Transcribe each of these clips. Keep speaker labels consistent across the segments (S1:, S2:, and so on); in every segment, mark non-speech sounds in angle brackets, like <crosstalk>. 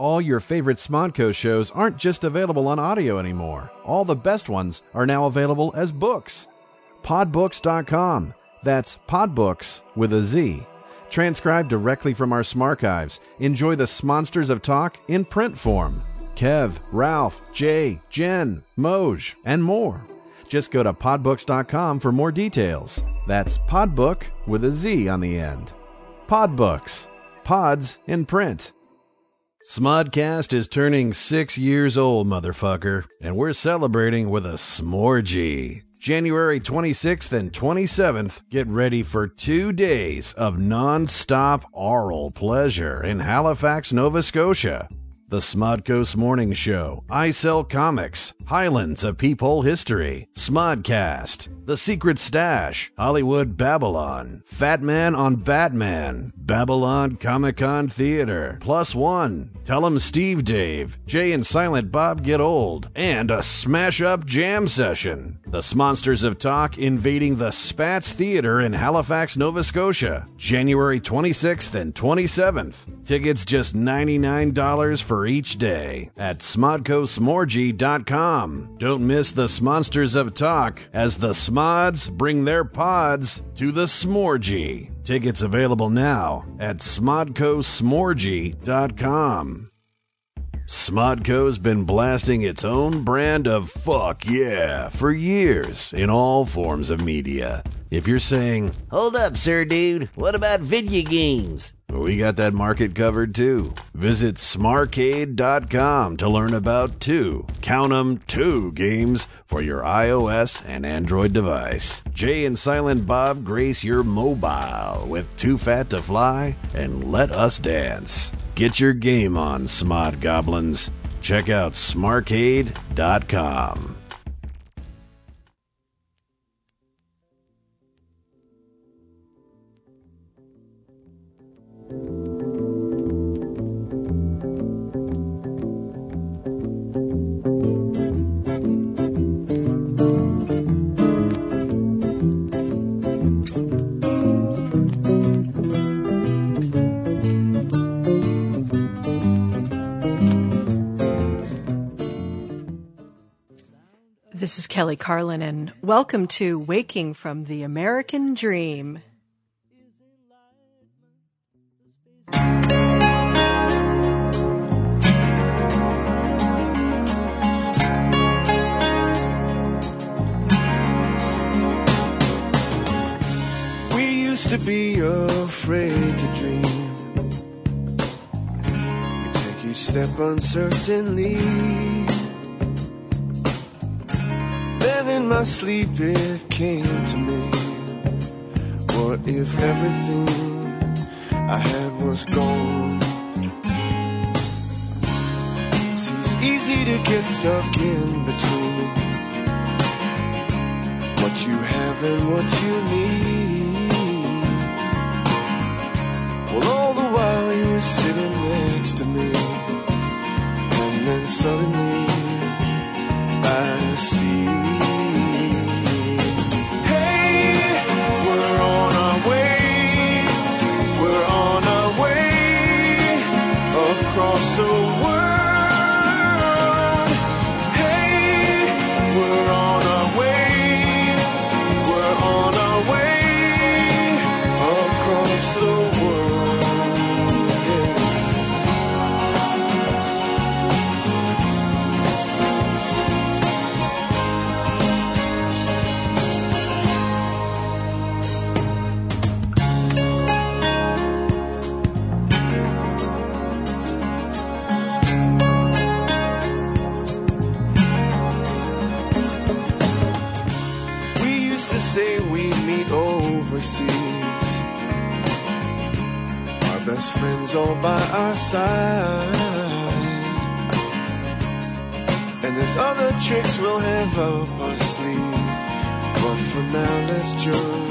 S1: All your favorite Smodco shows aren't just available on audio anymore. All the best ones are now available as books. Podbooks.com. That's Podbooks with a Z. Transcribed directly from our Smarchives. Enjoy the Smonsters of Talk in print form. Kev, Ralph, Jay, Jen, Moj, and more. Just go to podbooks.com for more details. That's Podbook with a Z on the end. Podbooks. Pods in print. Smodcast is turning six years old, motherfucker, and we're celebrating with a smorgy. January 26th and 27th, get ready for two days of non-stop oral pleasure in Halifax, Nova Scotia. The Smodco Morning Show, I Sell Comics, Highlands of Peephole History, Smodcast, The Secret Stash, Hollywood Babble-On, Fat Man on Batman, Babylon Comic Con Theater, Plus One, Tell 'em Steve Dave, Jay and Silent Bob Get Old, and a smash up jam session. The Smonsters of Talk invading the Spatz Theater in Halifax, Nova Scotia, January 26th and 27th. Tickets just $99 for each day at smodcosmorgy.com. Don't miss the Smonsters of Talk as the Smods bring their pods to the Smorgy. Tickets available now at smodcosmorgy.com. Smodco's been blasting its own brand of fuck yeah for years in all forms of media. If you're saying,
S2: Hold up, sir, dude. What about video games?
S1: We got that market covered too. Visit smarcade.com to learn about two, count 'em, two games for your iOS and Android device. Jay and Silent Bob grace your mobile with Too Fat to Fly and Let Us Dance. Get your game on, Smod Goblins. Check out smarcade.com.
S3: This is Kelly Carlin, and welcome to Waking from the American Dream.
S4: We used to be afraid to dream. We take each step uncertainly. In my sleep it came to me. What if everything I had was gone? Seems easy to get stuck in between what you have and what you need. Well, all the while you were sitting next to me, and then suddenly I see. All by our side. And there's other tricks we'll have up our sleeve. But for now, let's just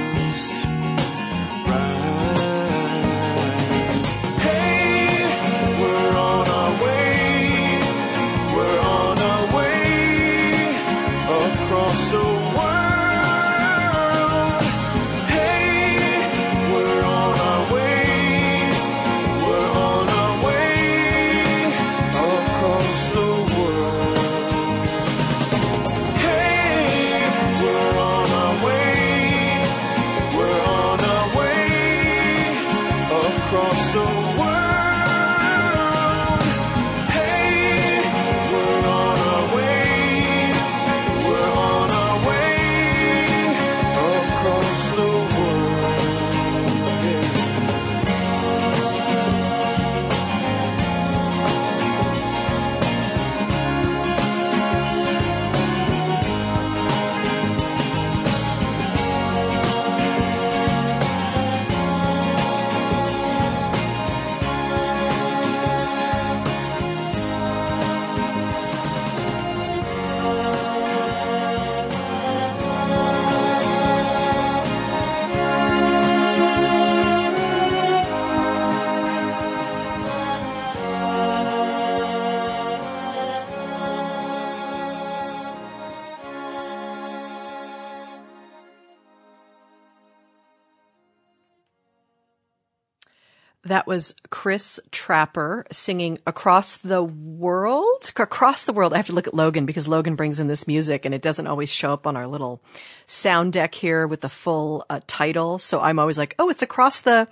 S3: That was Chris Trapper singing Across the World. Across the World. I have to look at Logan because Logan brings in this music and it doesn't always show up on our little sound deck here with the full uh, title. So I'm always like, oh, it's across the,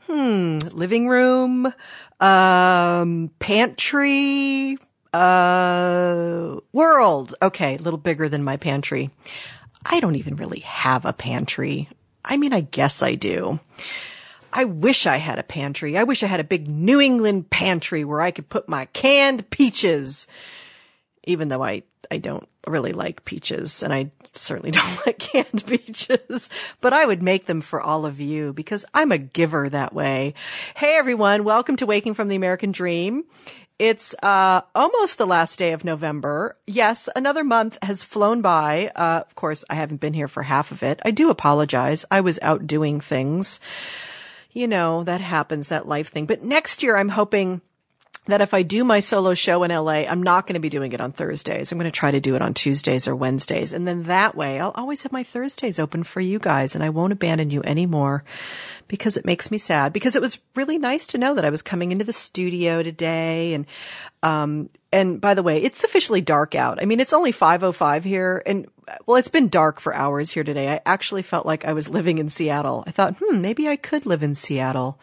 S3: hmm, living room, um, pantry, uh, world. Okay, a little bigger than my pantry. I don't even really have a pantry. I mean, I guess I do. I wish I had a pantry. I wish I had a big New England pantry where I could put my canned peaches. Even though I, I don't really like peaches and I certainly <laughs> don't like canned peaches, but I would make them for all of you because I'm a giver that way. Hey everyone, welcome to Waking from the American Dream. It's uh, almost the last day of November. Yes, another month has flown by. Uh, of course, I haven't been here for half of it. I do apologize. I was out doing things you know, that happens, that life thing. But next year, I'm hoping that if I do my solo show in LA, I'm not going to be doing it on Thursdays. I'm going to try to do it on Tuesdays or Wednesdays. And then that way I'll always have my Thursdays open for you guys and I won't abandon you anymore because it makes me sad because it was really nice to know that I was coming into the studio today and, um, and by the way, it's officially dark out. I mean, it's only 505 here and well, it's been dark for hours here today. I actually felt like I was living in Seattle. I thought, hmm, maybe I could live in Seattle.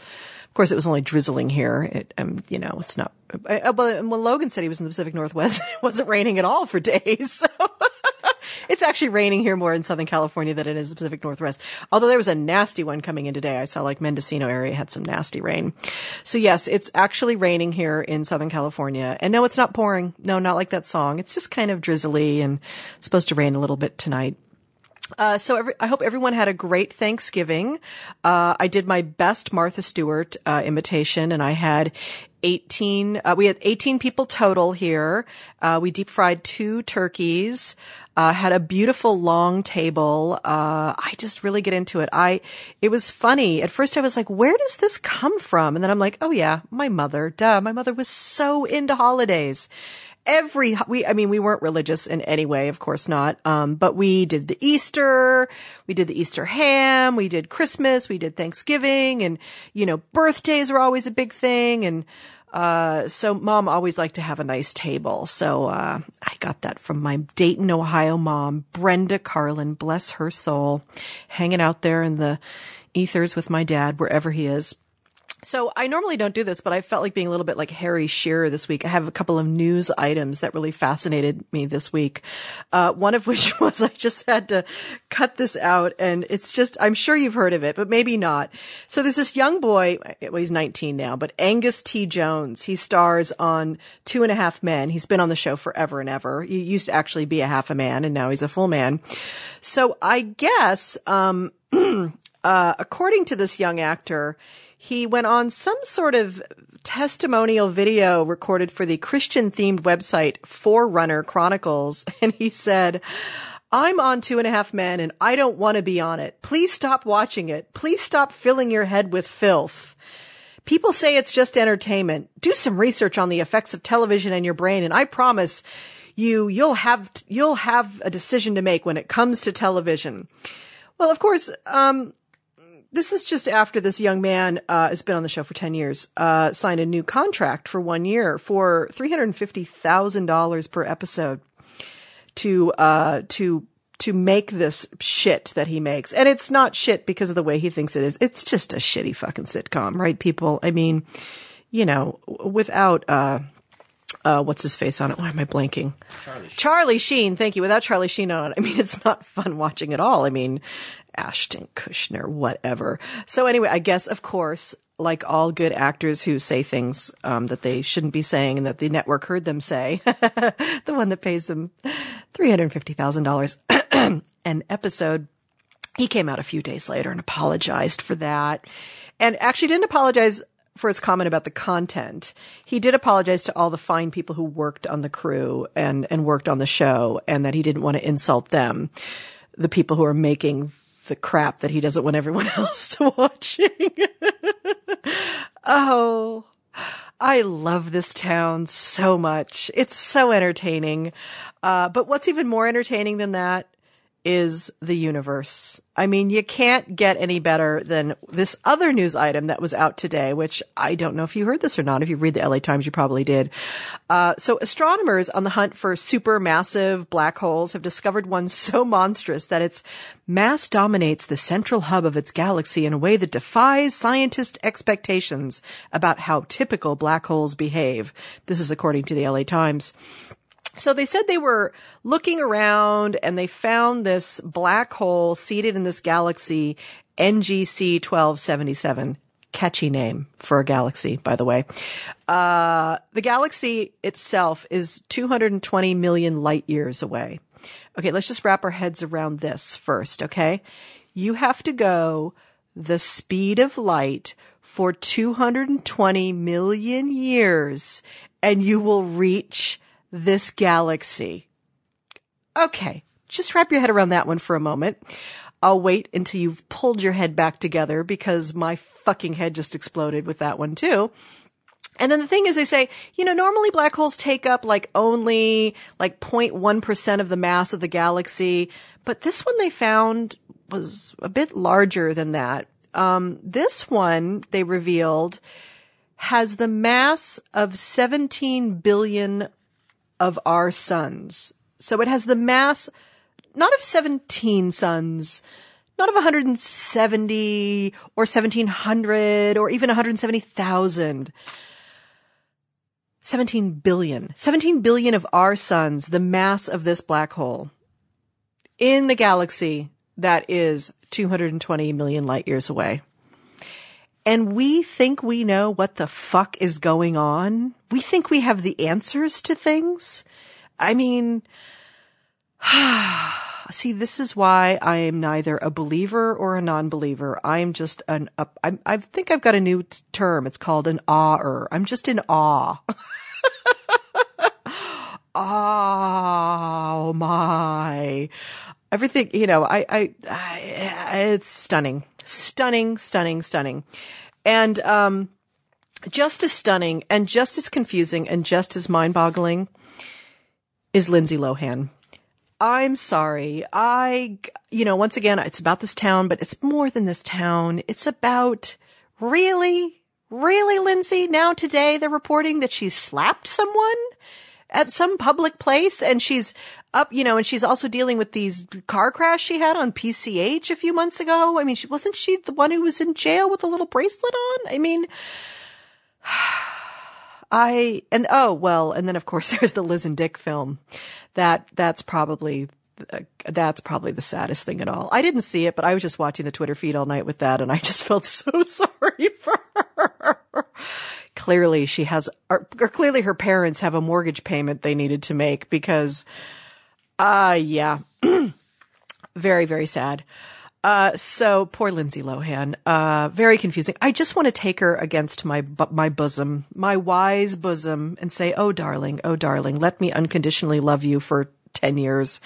S3: Of course, it was only drizzling here. It, um, you know, it's not. But when Logan said he was in the Pacific Northwest, <laughs> it wasn't raining at all for days. So <laughs> it's actually raining here more in Southern California than it is the Pacific Northwest. Although there was a nasty one coming in today. I saw like Mendocino area had some nasty rain. So yes, it's actually raining here in Southern California. And no, it's not pouring. No, not like that song. It's just kind of drizzly and supposed to rain a little bit tonight. Uh, so every, I hope everyone had a great Thanksgiving. Uh, I did my best Martha Stewart uh, imitation, and I had 18. Uh, we had 18 people total here. Uh, we deep fried two turkeys uh, had a beautiful long table. Uh, I just really get into it. I, it was funny. At first I was like, where does this come from? And then I'm like, oh yeah, my mother, duh. My mother was so into holidays. Every, we, I mean, we weren't religious in any way, of course not. Um, but we did the Easter, we did the Easter ham, we did Christmas, we did Thanksgiving and, you know, birthdays were always a big thing. And, uh, so mom always liked to have a nice table. So, uh, I got that from my Dayton, Ohio mom, Brenda Carlin, bless her soul, hanging out there in the ethers with my dad, wherever he is. So I normally don't do this, but I felt like being a little bit like Harry Shearer this week. I have a couple of news items that really fascinated me this week. Uh, one of <laughs> which was I just had to cut this out and it's just, I'm sure you've heard of it, but maybe not. So there's this young boy, well, he's 19 now, but Angus T. Jones, he stars on Two and a Half Men. He's been on the show forever and ever. He used to actually be a half a man and now he's a full man. So I guess, um, <clears throat> uh, according to this young actor, he went on some sort of testimonial video recorded for the Christian themed website Forerunner Chronicles. <laughs> And he said, I'm on Two and a Half Men and I don't want to be on it. Please stop watching it. Please stop filling your head with filth. People say it's just entertainment. Do some research on the effects of television in your brain and I promise you, you'll have, you'll have a decision to make when it comes to television. Well, of course, um, this is just after this young man uh, has been on the show for 10 years, uh, signed a new contract for one year for $350,000 per episode to, uh, to, to make this shit that he makes. And it's not shit because of the way he thinks it is. It's just a shitty fucking sitcom, right, people? I mean, you know, without, uh, uh, what's his face on it? Why am I blanking? Charlie Sheen. Charlie Sheen. Thank you. Without Charlie Sheen on it, I mean, it's not fun watching at all. I mean, Ashton Kutcher, whatever. So anyway, I guess, of course, like all good actors who say things um, that they shouldn't be saying and that the network heard them say, <laughs> the one that pays them $350,000 <clears throat> an episode, he came out a few days later and apologized for that. And actually didn't apologize for his comment about the content. He did apologize to all the fine people who worked on the crew and, and worked on the show and that he didn't want to insult them. The people who are making the crap that he doesn't want everyone <laughs> else to watching. <laughs> oh, I love this town so much. It's so entertaining. Uh, but what's even more entertaining than that is the universe. I mean, you can't get any better than this other news item that was out today, which I don't know if you heard this or not. If you read the LA Times, you probably did. Uh, so astronomers on the hunt for supermassive black holes have discovered one so monstrous that its mass dominates the central hub of its galaxy in a way that defies scientist expectations about how typical black holes behave. This is according to the LA Times. So they said they were looking around and they found this black hole seated in this galaxy, NGC 1277. Catchy name for a galaxy, by the way. Uh, the galaxy itself is 220 million light years away. Okay, let's just wrap our heads around this first, okay? You have to go the speed of light for 220 million years and you will reach this galaxy. Okay, just wrap your head around that one for a moment. I'll wait until you've pulled your head back together because my fucking head just exploded with that one too. And then the thing is, they say, you know, normally black holes take up like only like 0.1% of the mass of the galaxy, but this one they found was a bit larger than that. Um, this one they revealed has the mass of 17 billion of our suns. So it has the mass, not of 17 suns, not of 170 or 1700 or even 170,000. 17 billion. 17 billion of our suns, the mass of this black hole in the galaxy that is 220 million light years away. And we think we know what the fuck is going on. We think we have the answers to things. I mean, <sighs> see, this is why I am neither a believer or a non-believer. I am just an, I think I've got a new t- term. It's called an awer. I'm just in awe. <laughs> oh my. Everything, you know, I, I, I, it's stunning, stunning, stunning, stunning. And, um, just as stunning and just as confusing and just as mind boggling is Lindsay Lohan. I'm sorry. I, you know, once again, it's about this town, but it's more than this town. It's about really, really, Lindsay. Now today they're reporting that she slapped someone at some public place and she's up, you know, and she's also dealing with these car crash she had on PCH a few months ago. I mean, she, wasn't she the one who was in jail with a little bracelet on? I mean, <sighs> I, and oh, well, and then of course <laughs> there's the Liz and Dick film. That, that's probably, uh, that's probably the saddest thing at all. I didn't see it, but I was just watching the Twitter feed all night with that and I <laughs> just felt so <laughs> sorry for her clearly she has, or, or clearly her parents have a mortgage payment they needed to make because, uh, yeah, <clears throat> very, very sad. Uh, so poor Lindsay Lohan, uh, very confusing. I just want to take her against my, my bosom, my wise bosom and say, Oh, darling, oh, darling, let me unconditionally love you for 10 years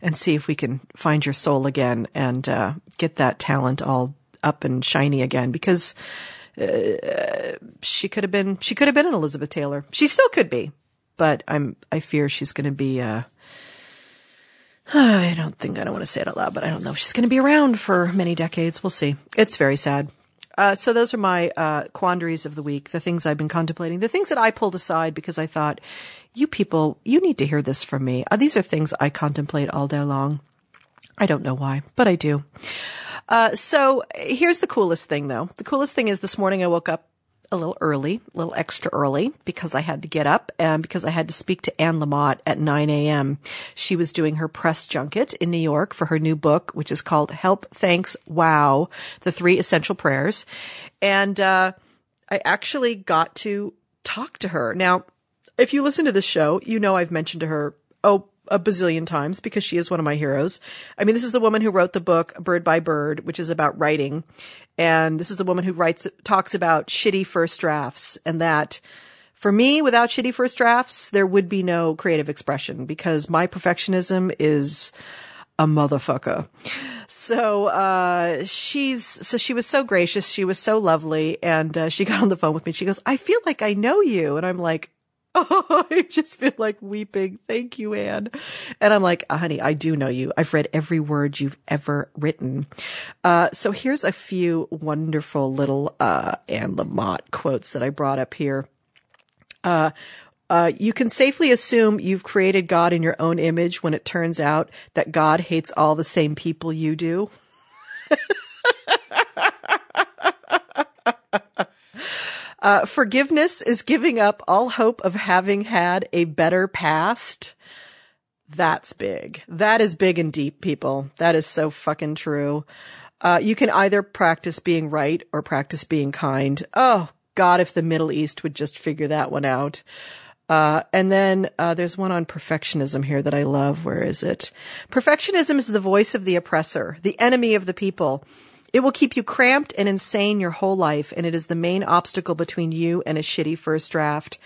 S3: and see if we can find your soul again and, uh, get that talent all up and shiny again because uh, she could have been she could have been an Elizabeth Taylor. She still could be, but I'm I fear she's going to be. Uh, <sighs> I don't think I don't want to say it out loud, but I don't know if she's going to be around for many decades. We'll see. It's very sad. Uh, so those are my uh, quandaries of the week, the things I've been contemplating, the things that I pulled aside because I thought, you people, you need to hear this from me. Uh, these are things I contemplate all day long. I don't know why, but I do. Uh, so here's the coolest thing though. The coolest thing is this morning I woke up a little early, a little extra early because I had to get up and because I had to speak to Anne Lamott at 9 a.m. She was doing her press junket in New York for her new book, which is called Help, Thanks, Wow, the three essential prayers. And, uh, I actually got to talk to her. Now, if you listen to this show, you know I've mentioned to her, oh, a bazillion times because she is one of my heroes. I mean, this is the woman who wrote the book Bird by Bird, which is about writing. And this is the woman who writes, talks about shitty first drafts and that for me, without shitty first drafts, there would be no creative expression because my perfectionism is a motherfucker. So, uh, she's, so she was so gracious. She was so lovely. And, uh, she got on the phone with me. She goes, I feel like I know you. And I'm like, Oh, <laughs> I just feel like weeping. Thank you, Anne. And I'm like, honey, I do know you. I've read every word you've ever written. Uh, so here's a few wonderful little, uh, Anne Lamott quotes that I brought up here. Uh, uh, you can safely assume you've created God in your own image when it turns out that God hates all the same people you do. <laughs> Uh, forgiveness is giving up all hope of having had a better past. That's big. That is big and deep, people. That is so fucking true. Uh, you can either practice being right or practice being kind. Oh, God, if the Middle East would just figure that one out. Uh, and then uh, there's one on perfectionism here that I love. Where is it? Perfectionism is the voice of the oppressor, the enemy of the people. It will keep you cramped and insane your whole life, and it is the main obstacle between you and a shitty first draft.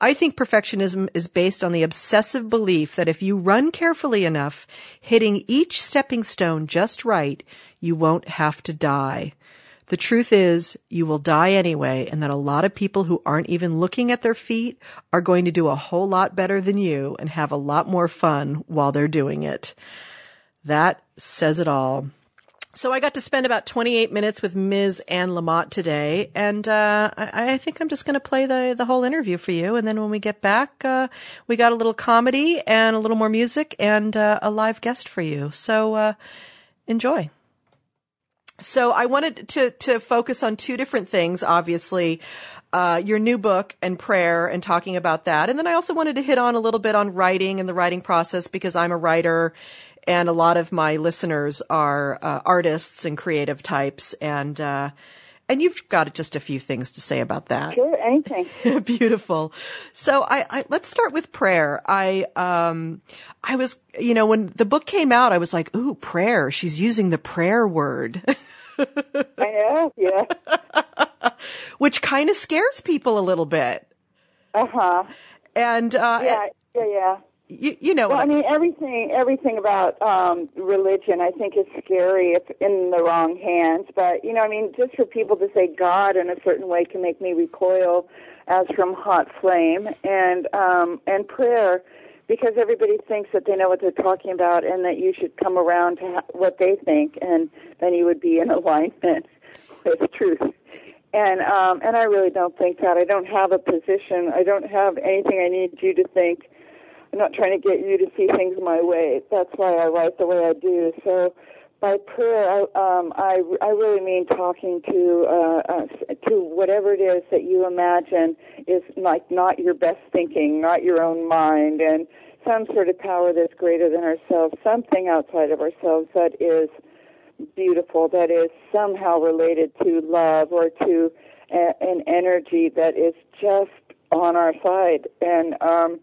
S3: I think perfectionism is based on the obsessive belief that if you run carefully enough, hitting each stepping stone just right, you won't have to die. The truth is, you will die anyway, and that a lot of people who aren't even looking at their feet are going to do a whole lot better than you and have a lot more fun while they're doing it. That says it all. So I got to spend about 28 minutes with Ms. Anne Lamott today, and uh, I, I, think I'm just going to play the the whole interview for you. And then when we get back, uh, we got a little comedy and a little more music and uh, a live guest for you. So uh, enjoy. So I wanted to to focus on two different things. Obviously, uh, your new book and prayer and talking about that. And then I also wanted to hit on a little bit on writing and the writing process because I'm a writer and a lot of my listeners are uh, artists and creative types and uh, and you've got just a few things to say about that.
S5: Sure, anything. <laughs>
S3: Beautiful. So I, I, let's start with prayer. I um I was you know when the book came out I was like, "Ooh, prayer. She's using the prayer word."
S5: I know, yeah. <laughs>
S3: Which kind of scares people a little bit.
S5: Uh-huh.
S3: And uh
S5: Yeah, yeah, yeah
S3: you, you know.
S5: Well, I mean, everything everything about um, religion, I think, is scary if in the wrong hands. But you know, I mean, just for people to say God in a certain way can make me recoil as from hot flame, and um, and prayer, because everybody thinks that they know what they're talking about, and that you should come around to ha- what they think, and then you would be in <laughs> alignment with truth. And um, and I really don't think that. I don't have a position. I don't have anything I need you to think I'm not trying to get you to see things my way. That's why I write the way I do. So by prayer, I, um, I, I really mean talking to uh, uh, to whatever it is that you imagine is like not your best thinking, not your own mind, and some sort of power that's greater than ourselves, something outside of ourselves that is beautiful, that is somehow related to love or to a, an energy that is just on our side, and um,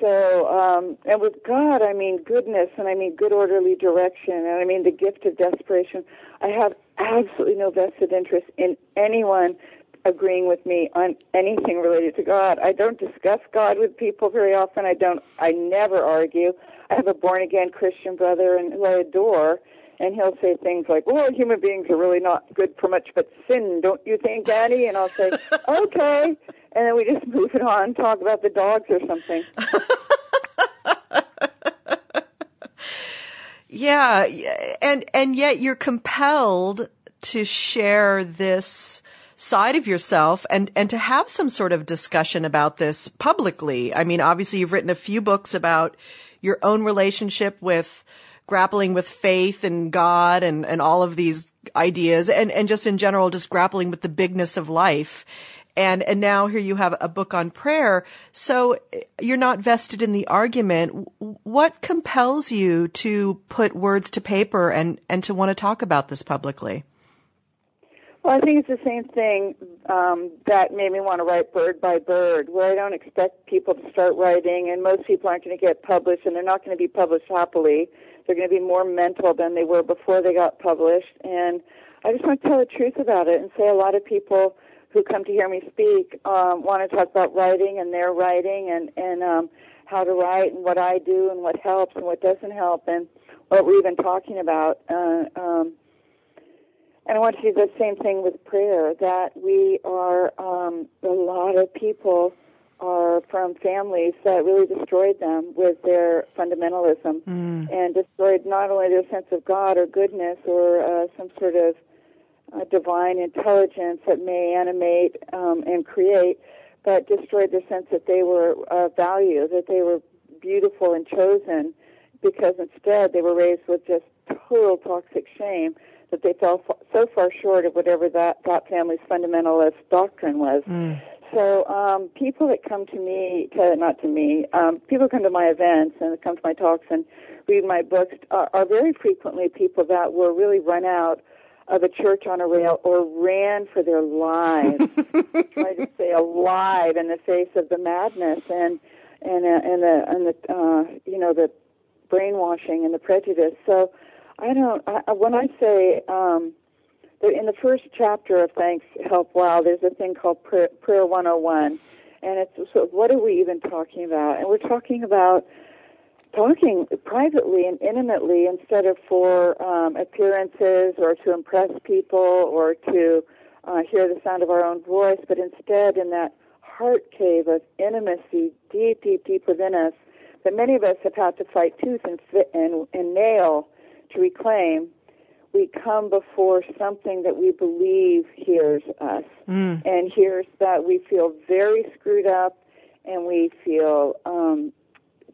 S5: so, um, and with God, I mean goodness, and I mean good orderly direction, and I mean the gift of desperation. I have absolutely no vested interest in anyone agreeing with me on anything related to God. I don't discuss God with people very often. I don't. I never argue. I have a born again Christian brother, and who I adore, and he'll say things like, "Well, human beings are really not good for much but sin, don't you think, Daddy?" And I'll say, <laughs> "Okay." And then we just <laughs> move it on, talk about the dogs or something. <laughs>
S3: yeah, and and yet you're compelled to share this side of yourself and and to have some sort of discussion about this publicly. I mean, obviously you've written a few books about your own relationship with grappling with faith and God and and all of these ideas and and just in general just grappling with the bigness of life and and now here you have a book on prayer so you're not vested in the argument what compels you to put words to paper and and to want to talk about this publicly
S5: well, I think it's the same thing um, that made me want to write Bird by Bird, where I don't expect people to start writing, and most people aren't going to get published, and they're not going to be published happily. They're going to be more mental than they were before they got published. And I just want to tell the truth about it and say a lot of people who come to hear me speak um, want to talk about writing and their writing and and um, how to write and what I do and what helps and what doesn't help and what we're even talking about. Uh, um, and I want to do the same thing with prayer. That we are um, a lot of people are from families that really destroyed them with their fundamentalism and destroyed not only their sense of God or goodness or uh, some sort of uh, divine intelligence that may animate um, and create, but destroyed the sense that they were uh, valued, that they were beautiful and chosen, because instead they were raised with just total toxic shame that they fell so far short of whatever that that family's fundamentalist doctrine was. So um, people that come to me, to, not to me, um, people come to my events and come to my talks and read my books are, are very frequently people that were really run out of a church on a rail or ran for their lives, <laughs> try to stay alive in the face of the madness and and uh, and the and the uh, you know the brainwashing and the prejudice. So I don't. I, when I say um, that in the first chapter of Thanks Help Wow, there's a thing called Prayer, Prayer 101, and it's so what are we even talking about? And we're talking about talking privately and intimately instead of for um, appearances or to impress people or to uh, hear the sound of our own voice, but instead in that heart cave of intimacy deep, deep, deep within us that many of us have had to fight tooth and, fit and, and nail to reclaim. We come before something that we believe hears us and hears that we feel very screwed up and we feel um,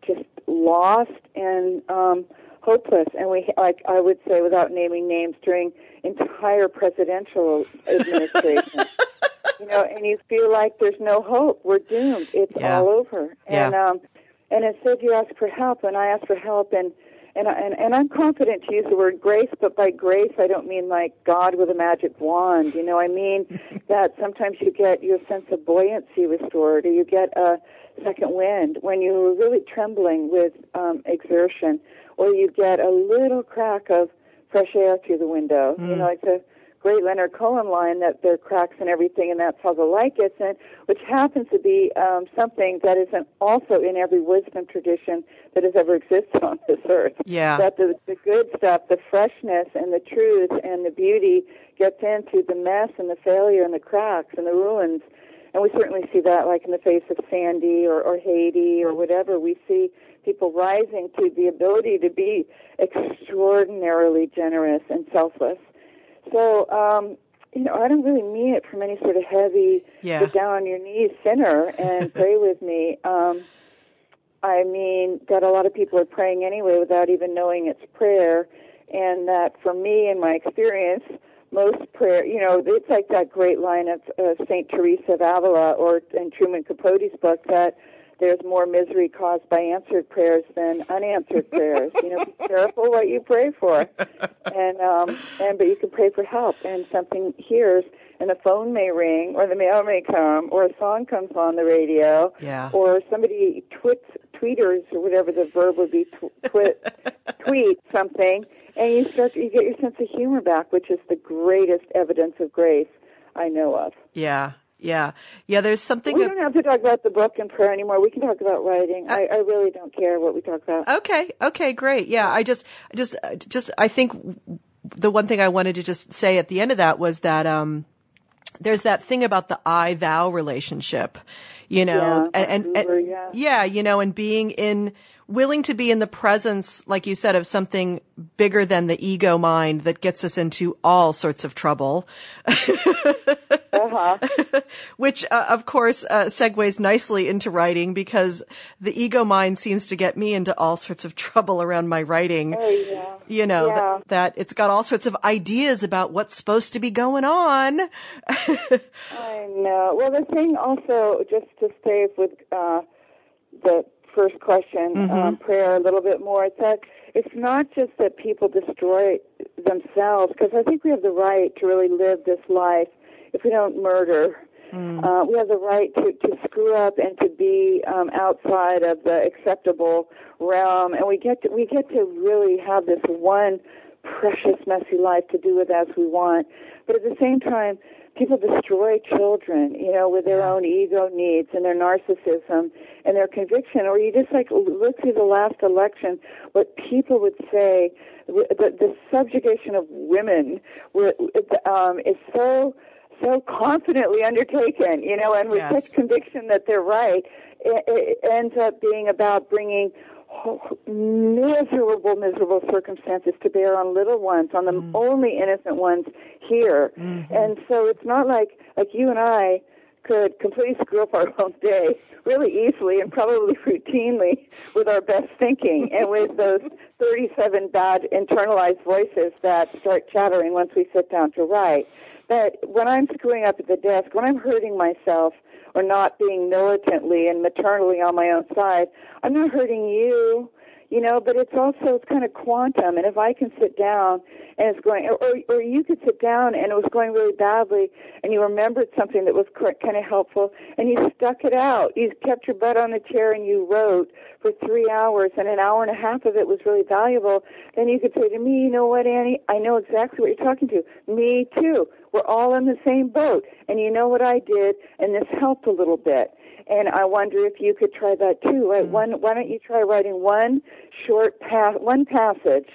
S5: just lost and um, hopeless. And we, like I would say, without naming names, during entire presidential <laughs> administration. you know, and you feel like there's no hope. We're doomed. It's
S3: Yeah.
S5: all over.
S3: Yeah.
S5: And um, and instead you ask for help, and I ask for help, and and I- and and I'm confident to use the word grace, but by grace I don't mean like God with a magic wand. You know, I mean <laughs> that sometimes you get your sense of buoyancy restored, or you get a second wind when you're really trembling with um, exertion, or you get a little crack of fresh air through the window. You know, it's a great Leonard Cohen line that there are cracks and everything, and that's how the light gets in, which happens to be um, something that is an, also in every wisdom tradition that has ever existed on this earth.
S3: Yeah.
S5: That the, the good stuff, the freshness and the truth and the beauty gets into the mess and the failure and the cracks and the ruins. And we certainly see that like in the face of Sandy or, or Haiti or whatever. We see people rising to the ability to be extraordinarily generous and selfless. So, um, you know, I don't really mean it from any sort of heavy,
S3: Yeah.
S5: get down on your knees sinner and <laughs> pray with me. Um, I mean that a lot of people are praying anyway without even knowing it's prayer, and that for me, in my experience, most prayer, you know, it's like that great line of uh, Saint Teresa of Avila or in Truman Capote's book that there's more misery caused by answered prayers than unanswered prayers. You know, be <laughs> careful what you pray for, and um, and but you can pray for help, and something hears, and the phone may ring, or the mail may come, or a song comes on the radio,
S3: Yeah.
S5: or somebody twits, tweeters, or whatever the verb would be, tw- twit, <laughs> tweet something, and you start, you get your sense of humor back, which is the greatest evidence of grace I know of.
S3: Yeah. Yeah. Yeah. There's something.
S5: We don't have to talk about the book and prayer anymore. We can talk about writing. I, I really don't care what we talk about.
S3: Okay. Okay. Great. Yeah. I just, I just, uh, just, I think the one thing I wanted to just say at the end of that was that, um, there's that thing about the I thou relationship, you know,
S5: Yeah,
S3: and, and, and
S5: yeah.
S3: yeah, you know, and being in, willing to be in the presence, like you said, of something bigger than the ego mind that gets us into all sorts of trouble. <laughs>
S5: Uh-huh.
S3: which uh, of course uh, segues nicely into writing because the ego mind seems to get me into all sorts of trouble around my writing.
S5: Oh, yeah.
S3: You know,
S5: Yeah.
S3: that, that it's got all sorts of ideas about what's supposed to be going on. <laughs>
S5: I know. Well, the thing also, just to stay with uh, the first question, um, prayer a little bit more, it's that it's not just that people destroy themselves, because I think we have the right to really live this life if we don't murder. Uh, we have the right to, to screw up and to be um, outside of the acceptable realm, and we get to, we get to really have this one precious, messy life to do with as we want. But at the same time, people destroy children, you know, with their own ego needs and their narcissism and their conviction. Or you just like look through the last election, what people would say, the, the subjugation of women were, um, is so so confidently undertaken, you know, and with
S3: Yes.
S5: such conviction that they're right, it, it ends up being about bringing miserable, miserable circumstances to bear on little ones, on the
S3: Mm.
S5: only innocent ones here.
S3: Mm-hmm.
S5: And so it's not like like you and I could completely screw up our <laughs> own day really easily and probably routinely with our best thinking <laughs> and with those 37 bad internalized voices that start chattering once we sit down to write. But when I'm screwing up at the desk, when I'm hurting myself or not being militantly and maternally on my own side, I'm not hurting you you know but it's also it's kind of quantum and if i can sit down and it's going or or you could sit down and it was going really badly and you remembered something that was kind of helpful and you stuck it out. You kept your butt on the chair and you wrote for three hours and an hour and a half of it was really valuable then you could say to me you know what annie? I know exactly what you're talking to. Me too. We're all in the same boat. And you know what i did? And this helped a little bit and I wonder if you could try that too. Right? Mm-hmm. One, why don't you try writing one short pass, one passage,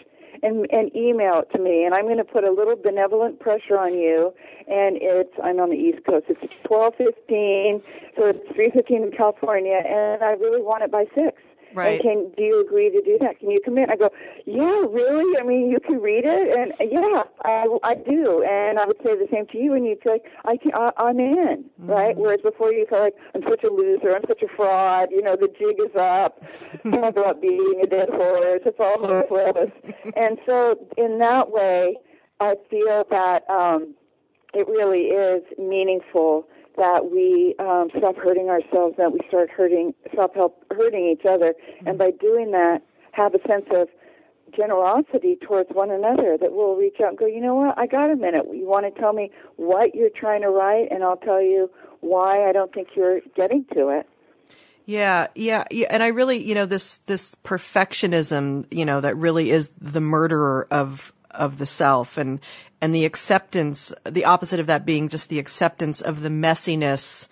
S5: and and email it to me, and I'm going to put a little benevolent pressure on you. And it's I'm on the East Coast. It's 12:15, so it's 3:15 in California, and I really want it by six.
S3: Right.
S5: And can do you agree to do that? Can you commit? I go, yeah, really? I mean, you can read it, and yeah, I, I do. And I would say the same to you, and you'd feel like I can, I, I'm in, right? Whereas before you feel like I'm such a loser, I'm such a fraud. You know, the jig is up. <laughs> About beating a dead horse. It's all hopeless. and so, in that way, I feel that um, it really is meaningful that we um, stop hurting ourselves, that we start hurting, stop help hurting each other, and by doing that, have a sense of generosity towards one another. That we'll reach out and go, you know what? I got a minute. You want to tell me what you're trying to write, and I'll tell you why I don't think you're getting to it.
S3: Yeah, yeah, yeah, and I really, you know, this this perfectionism, you know, that really is the murderer of of the self, and and the acceptance, the opposite of that being just the acceptance of the messiness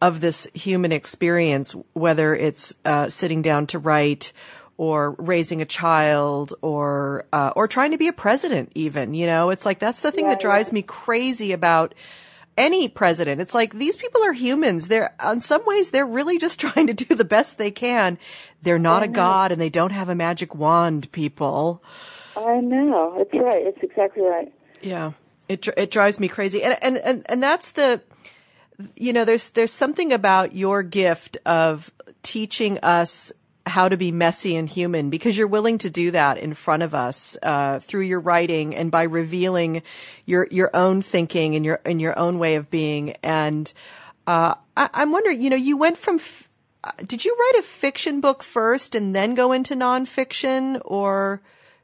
S3: of this human experience, whether it's uh, sitting down to write or raising a child or uh, or trying to be a president even you know it's like that's the thing
S5: Yeah,
S3: that drives
S5: yeah.
S3: me crazy about any president it's like these people are humans they're in some ways they're really just <laughs> trying to do the best they can they're not a god and they don't have a magic wand people
S5: I know. It's right. It's exactly right.
S3: Yeah. It it drives me crazy. And and and, and that's the you know there's there's something about your gift of teaching us how to be messy and human because you're willing to do that in front of us uh, through your writing and by revealing your your own thinking and your and your own way of being. And uh, I, I'm wondering you know you went from f- uh, did you write a fiction book first and then go into nonfiction or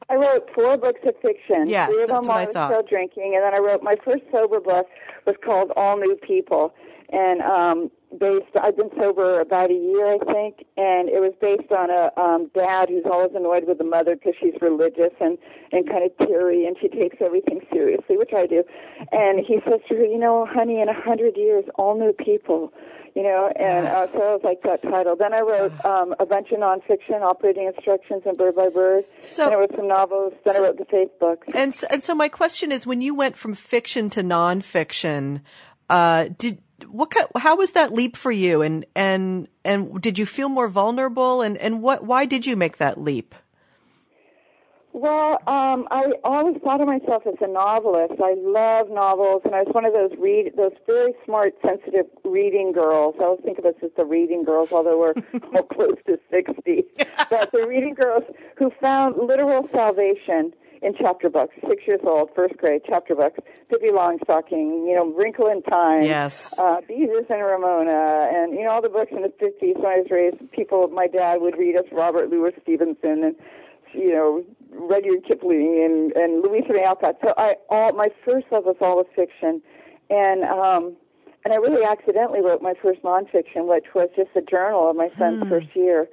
S5: I wrote four books of fiction.
S3: Yes,
S5: Three of
S3: that's
S5: them
S3: what I
S5: I was
S3: thought.
S5: still drinking, and then I wrote my first sober book was called All New People, and um, based. I've been sober about a year, I think, and it was based on a um, dad who's always annoyed with the mother because she's religious and and kind of teary, and she takes everything seriously, which I do. And he says to her, "You know, honey, in a hundred years, all new people." You know, and uh, so I was like that title. Then I wrote um, a bunch of nonfiction, operating instructions, and bird by bird.
S3: So-
S5: then I wrote some novels. Then I wrote the faith books.
S3: And so, and so my question is, when you went from fiction to nonfiction, uh, did what? ki- How was that leap for you? And and and did you feel more vulnerable? And and what? Why did you make that leap?
S5: Well, um, I always thought of myself as a novelist. I love novels, and I was one of those read those very smart, sensitive reading girls. I always think of us as the reading girls, although we're <laughs> all close to sixty. But the reading girls who found literal salvation in chapter books. Six years old, first grade, chapter books. Pippi Longstocking, you know, Wrinkle in Time.
S3: Yes.
S5: Uh, Beezus and Ramona, and you know all the books in the fifties. When I was raised, people, my dad would read us Robert Louis Stevenson and you know, Rudyard Kipling and, and Louisa May Alcott. So I all my first love was all of fiction, and um, and I really accidentally wrote my first nonfiction, which was just a journal of my son's first year.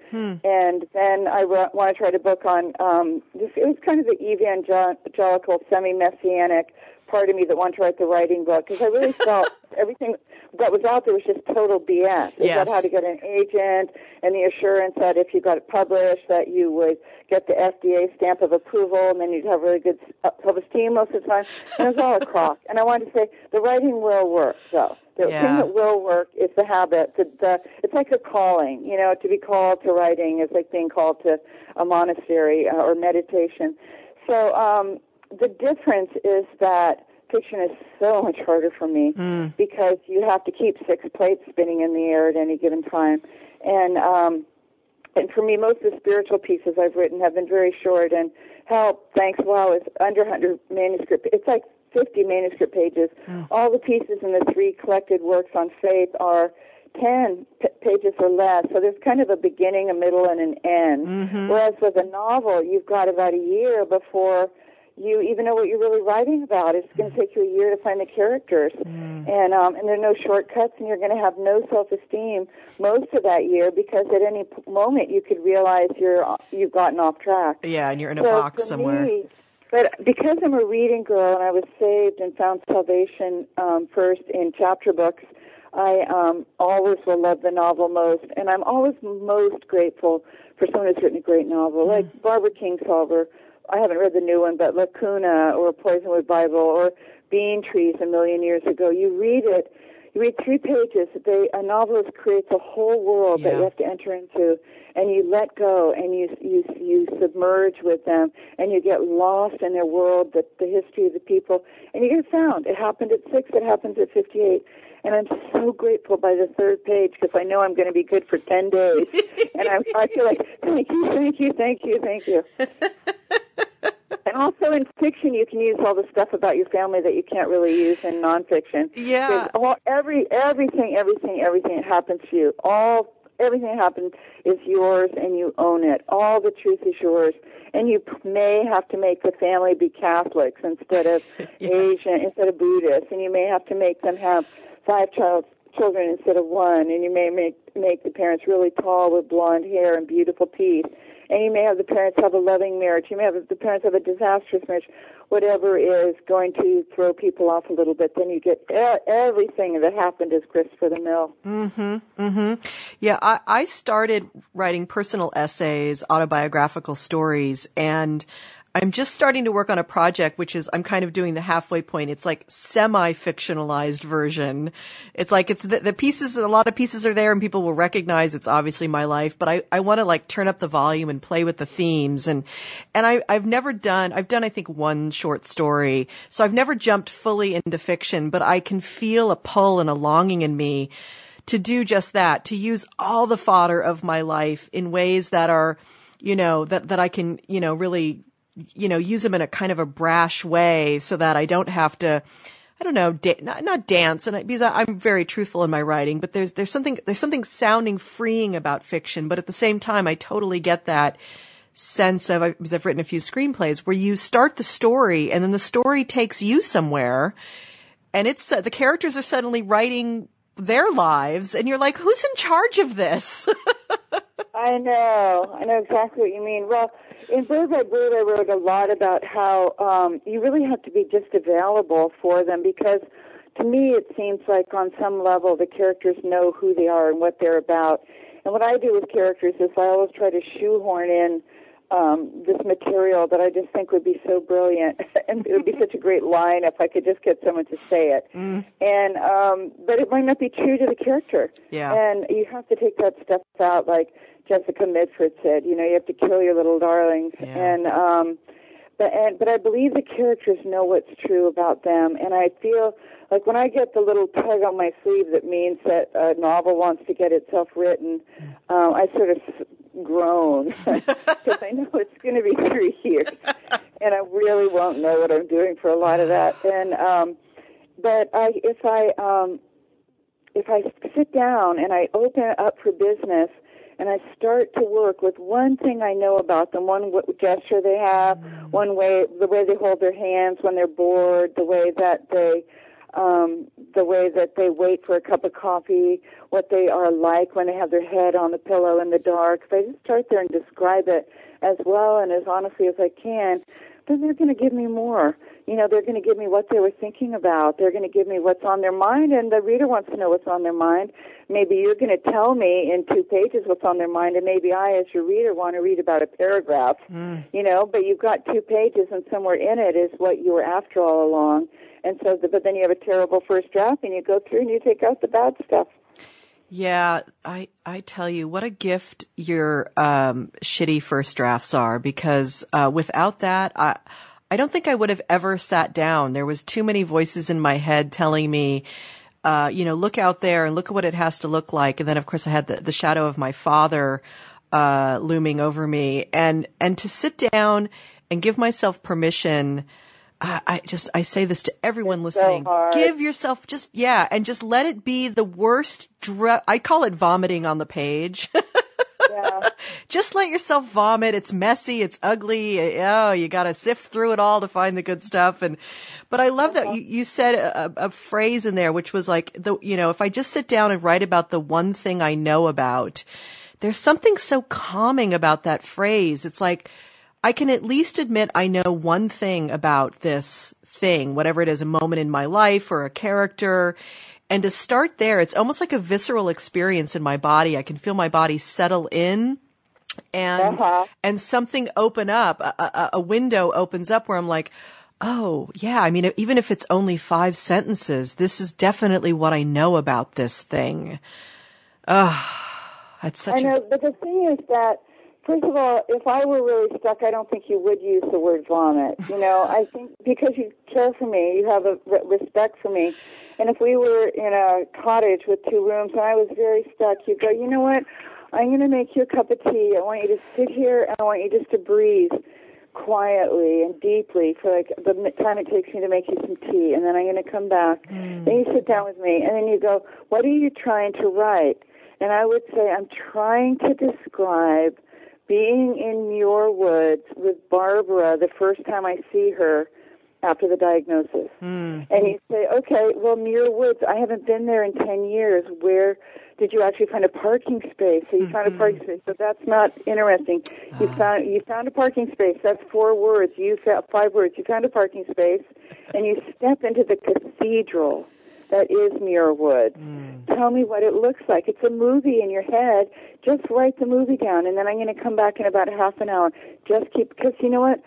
S5: And then I wrote, wanted to write a book on um, this. It was kind of the evangelical, semi-messianic part of me that wanted to write the writing book because I really <laughs> felt everything that was out there was just total BS. Is
S3: Yes.
S5: that how to get an agent and the assurance that if you got it published that you would get the FDA stamp of approval and then you'd have really good uh, self-esteem most of the time. And it was all a crock. And I wanted to say the writing will work though. The
S3: Yeah.
S5: thing that will work is the habit. The, the, it's like a calling. You know, to be called to writing is like being called to a monastery uh, or meditation. So um, the difference is that fiction is so much harder for me mm. because you have to keep six plates spinning in the air at any given time, and um, and for me, most of the spiritual pieces I've written have been very short. And Help, thanks, wow, is under 100 manuscript. It's like 50 manuscript pages. Mm. All the pieces in the three collected works on faith are 10 p- pages or less. So there's kind of a beginning, a middle, and an end. Mm-hmm. Whereas with a novel, you've got about a year before you even know what you're really writing about. It's going to take you a year to find the characters, and um, and there are no shortcuts, and you're going to have no self-esteem most of that year because at any moment you could realize you're you've gotten off track.
S3: Yeah, and you're in a
S5: So
S3: box somewhere.
S5: me- but because I'm a reading girl and I was saved and found salvation um, first in chapter books, I um, always will love the novel most, and I'm always most grateful for someone who's written a great novel,
S3: Mm.
S5: like Barbara Kingsolver. I haven't read the new one, but Lacuna or Poisonwood Bible or Bean Trees a million years ago. You read it, you read three pages. They, a novelist creates a whole world that you have to enter into, and you let go and you you you submerge with them, and you get lost in their world, the the history of the people, and you get found. It happened at six. It happens at fifty-eight. And I'm so grateful by the third page because I know I'm going to be good for 10 days. <laughs> and I, I feel like, thank you, thank you, thank you, thank you. <laughs> And also in fiction, you can use all the stuff about your family that you can't really use in nonfiction.
S3: Yeah.
S5: All, every, everything, everything, everything that happens to you, all, everything that happens is yours and you own it. All the truth is yours. And you p- may have to make the family be Catholics instead of <laughs> Asian, instead of Buddhists. And you may have to make them have five child, children instead of one. And you may make, make the parents really tall with blonde hair and beautiful teeth and you may have the parents have a loving marriage. You may have the parents have a disastrous marriage. Whatever is going to throw people off a little bit, then you get everything that happened is grist for the Mill. Mhm. Mhm.
S3: Yeah, I, I started writing personal essays, autobiographical stories, and I'm just starting to work on a project which is I'm kind of doing the halfway point. It's like semi-fictionalized version. It's like it's the, the pieces, a lot of pieces are there and people will recognize it's obviously my life, but I, I want to like turn up the volume and play with the themes and, and I, I've never done, I've done I think one short story. So I've never jumped fully into fiction, but I can feel a pull and a longing in me to do just that, to use all the fodder of my life in ways that are, you know, that, that I can, you know, really, you know, use them in a kind of a brash way so that I don't have to, I don't know, da- not, not dance, and I, because I, I'm very truthful in my writing, but there's there's something there's something sounding freeing about fiction, but at the same time, I totally get that sense of because I've written a few screenplays where you start the story and then the story takes you somewhere, and it's uh, the characters are suddenly writing their lives, and you're like, who's in charge of this? <laughs>
S5: I know. I know exactly what you mean. Well, in Bird by Bird, I wrote a lot about how um, you really have to be just available for them because to me it seems like on some level the characters know who they are and what they're about. And what I do with characters is I always try to shoehorn in um, this material that I just think would be so brilliant, <laughs> and it would be such a great line if I could just get someone to say it. And um, but it might not be true to the character.
S3: Yeah.
S5: And you have to take that stuff out, like Jessica Mitford said. You know, you have to kill your little darlings.
S3: Yeah.
S5: And um, but and but I believe the characters know what's true about them, and I feel like when I get the little tug on my sleeve that means that a novel wants to get itself written, um, I sort of groan <laughs> because I know it's going to be three years, and I really won't know what I'm doing for a lot of that. <sighs> And um, but I if I um, if I sit down and I open it up for business and I start to work with one thing I know about them, one gesture they have, one way, the way they hold their hands when they're bored, the way that they, um, the way that they wait for a cup of coffee, what they are like when they have their head on the pillow in the dark. I just start there and describe it as well and as honestly as I can, then they're going to give me more. You know, they're going to give me what they were thinking about. They're going to give me what's on their mind, and the reader wants to know what's on their mind. Maybe you're going to tell me in two pages what's on their mind, and maybe I, as your reader, want to read about a paragraph.
S3: Mm.
S5: You know, but you've got two pages, and somewhere in it is what you were after all along. And so, the, but then you have a terrible first draft, and you go through and you take out the bad stuff.
S3: Yeah, I I tell you what a gift your um, shitty first drafts are because uh, without that I I don't think I would have ever sat down. There was too many voices in my head telling me uh, you know, look out there and look at what it has to look like. And then of course I had the, the shadow of my father uh, looming over me and and to sit down and give myself permission I, I just I say this to everyone
S5: It's so
S3: listening.
S5: hard.
S3: Give yourself just yeah, and just let it be the worst. Dre- I call it vomiting on the page. <laughs>
S5: Yeah.
S3: just let yourself vomit. It's messy. It's ugly. Oh, you got to sift through it all to find the good stuff. And but I love that uh-huh. you, you said a, a phrase in there, which was like the you know if I just sit down and write about the one thing I know about, there's something so calming about that phrase. It's like I can at least admit I know one thing about this thing, whatever it is, a moment in my life or a character. And to start there, it's almost like a visceral experience in my body. I can feel my body settle in and,
S5: Uh-huh.
S3: and something open up, a, a, a window opens up where I'm like, Oh, yeah. I mean, even if it's only five sentences, this is definitely what I know about this thing. Ah, that's such
S5: I
S3: a
S5: know, but the thing is that, first of all, if I were really stuck, I don't think you would use the word vomit. You know, <laughs> I think because you care for me, you have a re- respect for me. And if we were in a cottage with two rooms and I was very stuck, you'd go, you know what? I'm going to make you a cup of tea. I want you to sit here and I want you just to breathe quietly and deeply for like the time it takes me to make you some tea and then I'm going to come back. Mm. Then you sit down with me and then you go, what are you trying to write? And I would say, I'm trying to describe being in Muir Woods with Barbara the first time I see her after the diagnosis. Hmm. And you say, okay, well, Muir Woods, I haven't been there in 10 years. Where did you actually find a parking space? So you found a mm-hmm. parking space. So that's not interesting. You ah. found you found a parking space. That's four words. You found five words. You found a parking space, and you step into the cathedral that is Muir Woods. Mm. Tell me what it looks like. It's a movie in your head. Just write the movie down, and then I'm going to come back in about half an hour. Just keep because you know what.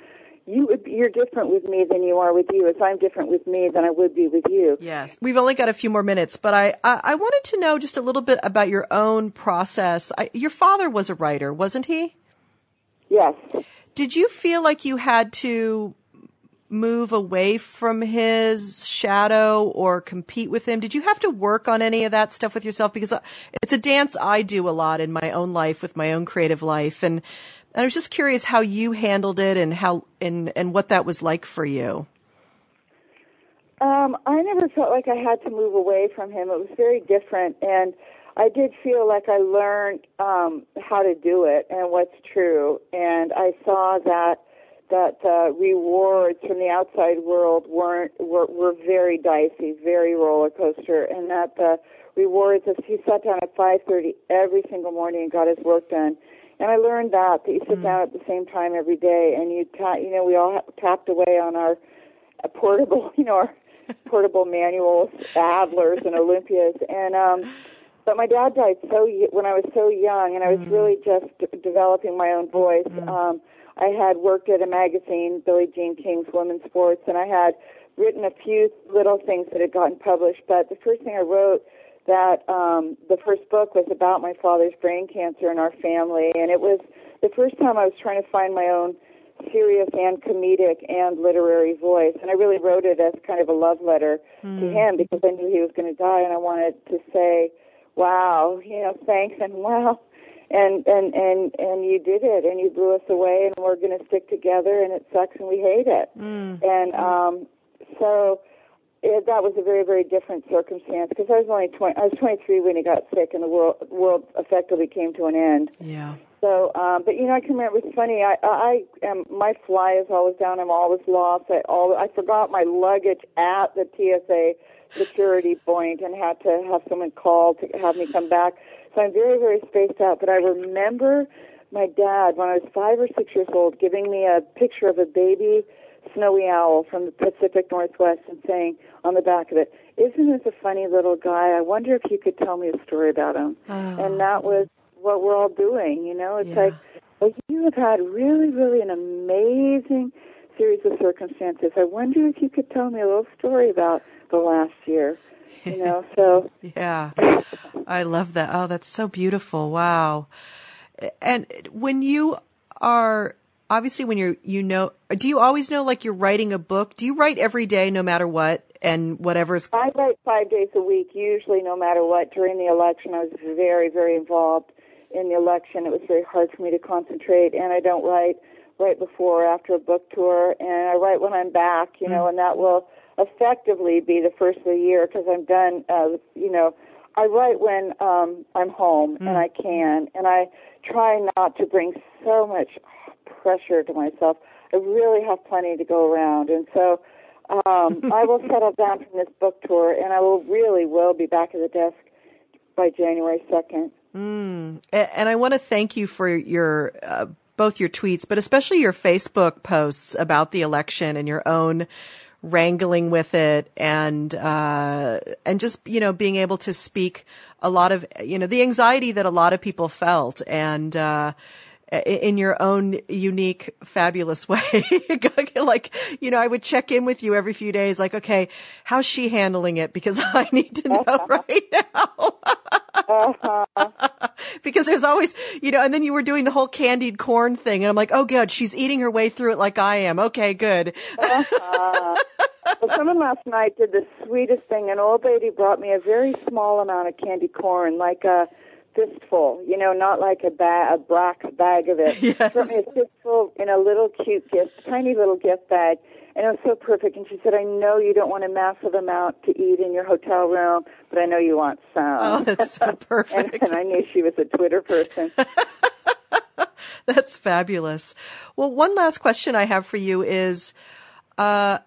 S5: You would, you're different with me than you are with you. As I'm different with me than I would be with you.
S3: Yes. We've only got a few more minutes, but I, I, I wanted to know just a little bit about your own process. I, your father was a writer, wasn't he?
S5: Yes.
S3: Did you feel like you had to move away from his shadow or compete with him? Did you have to work on any of that stuff with yourself? Because uh, it's a dance I do a lot in my own life with my own creative life. And, and I was just curious how you handled it and how, and, and what that was like for you.
S5: Um, I never felt like I had to move away from him. It was very different, and I did feel like I learned um, how to do it and what's true. And I saw that that uh, rewards from the outside world weren't were, were very dicey, very roller coaster, and that the rewards of he sat down at five thirty every single morning and got his work done. And I learned that that you sit down at the same time every day, and you ta- you know we all ha- tapped away on our uh, portable, <laughs> you know, our portable manuals, Adlers and Olympias, and um, but my dad died so y- when I was so young, and I was really just d- developing my own voice. Um, I had worked at a magazine, Billie Jean King's Women's Sports, and I had written a few little things that had gotten published. But the first thing I wrote that um, the first book was about my father's brain cancer and our family, and it was the first time I was trying to find my own serious and comedic and literary voice. And I really wrote it as kind of a love letter to him because I knew he was going to die, and I wanted to say, "Wow, you know, thanks and wow." And and and and you did it, and you blew us away, and we're going to stick together, and it sucks, and we hate it. And um, so it, that was a very very different circumstance because I was only 20, I was 23 when he got sick, and the world world effectively came to an end.
S3: Yeah.
S5: So, um, but you know, I can remember. It's funny. I, I am. My fly is always down. I'm always lost. I all. I forgot my luggage at the TSA security point and had to have someone call to have me come back. So I'm very, very spaced out. But I remember my dad when I was five or six years old giving me a picture of a baby snowy owl from the Pacific Northwest and saying on the back of it, "Isn't this a funny little guy? I wonder if you could tell me a story about him."
S3: Oh.
S5: And that was what we're all doing. You know, it's
S3: Yeah.
S5: like well, you have had really, really an amazing series of circumstances. I wonder if you could tell me a little story about the last year. You know, <laughs> so
S3: Yeah. I love that. Oh, that's so beautiful. Wow. And when you are obviously when you're you know do you always know like you're writing a book? Do you write every day no matter what and whatever's
S5: I write five days a week, usually no matter what. During the election, I was very, very involved in the election. It was very hard for me to concentrate, and I don't write right before or after a book tour, and I write when I'm back, you know, and that will effectively be the first of the year because I'm done, uh, you know. I write when um, I'm home and I can, and I try not to bring so much pressure to myself. I really have plenty to go around, and so um, <laughs> I will settle down from this book tour, and I will really will be back at the desk by January second.
S3: A- And I want to thank you for your uh, both your tweets, but especially your Facebook posts about the election and your own wrangling with it, and uh, and just you know being able to speak a lot of you know the anxiety that a lot of people felt, and uh, in your own unique, fabulous <laughs> way. <laughs> like, you know, I would check in with you every few days, like, okay, how's she handling it? Because <laughs> I need to know uh-huh. right now. because there's always, you know, and then you were doing the whole candied corn thing, and I'm like, oh, good, she's eating her way through it like I am. Okay, good. Uh-huh.
S5: Well, someone last night did the sweetest thing. An old lady brought me a very small amount of candy corn, like a fistful, you know, not like a, ba- a black bag of it. <laughs>
S3: Yes.
S5: Brought me a fistful in a little cute gift, tiny little gift bag, and it was so perfect. And she said, "I know you don't want a massive amount to eat in your hotel room, but I know you want some."
S3: Oh, that's so <laughs>
S5: and,
S3: perfect.
S5: and I knew she was a Twitter person. <laughs>
S3: That's fabulous. Well, one last question I have for you is, uh,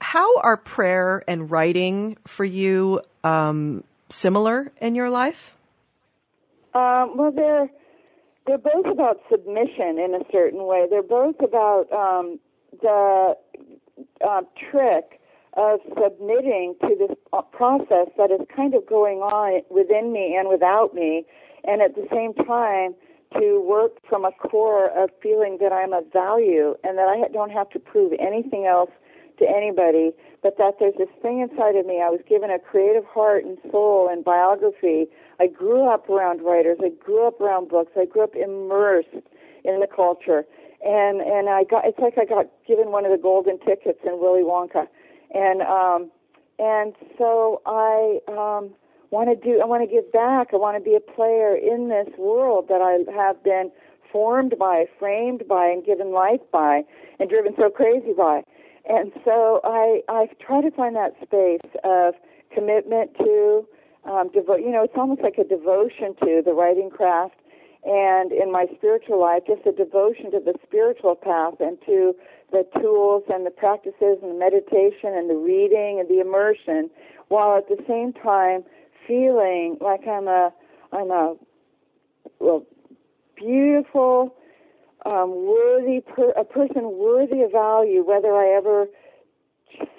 S3: how are prayer and writing for you um, similar in your life?
S5: Um, well, they're they're both about submission in a certain way. They're both about um, the uh, trick of submitting to this uh, process that is kind of going on within me and without me, and at the same time to work from a core of feeling that I'm of value and that I don't have to prove anything else to anybody, but that there's this thing inside of me. I was given a creative heart and soul and biography. I grew up around writers. I grew up around books. I grew up immersed in the culture. And and I got it's like I got given one of the golden tickets in Willy Wonka. And um and so I um want to do I want to give back. I want to be a player in this world that I have been formed by, framed by and given life by and driven so crazy by. And so I I try to find that space of commitment to um, devo- you know, it's almost like a devotion to the writing craft, and in my spiritual life, just a devotion to the spiritual path and to the tools and the practices and the meditation and the reading and the immersion, while at the same time feeling like I'm a I'm a well beautiful, um, worthy per- a person worthy of value, whether I ever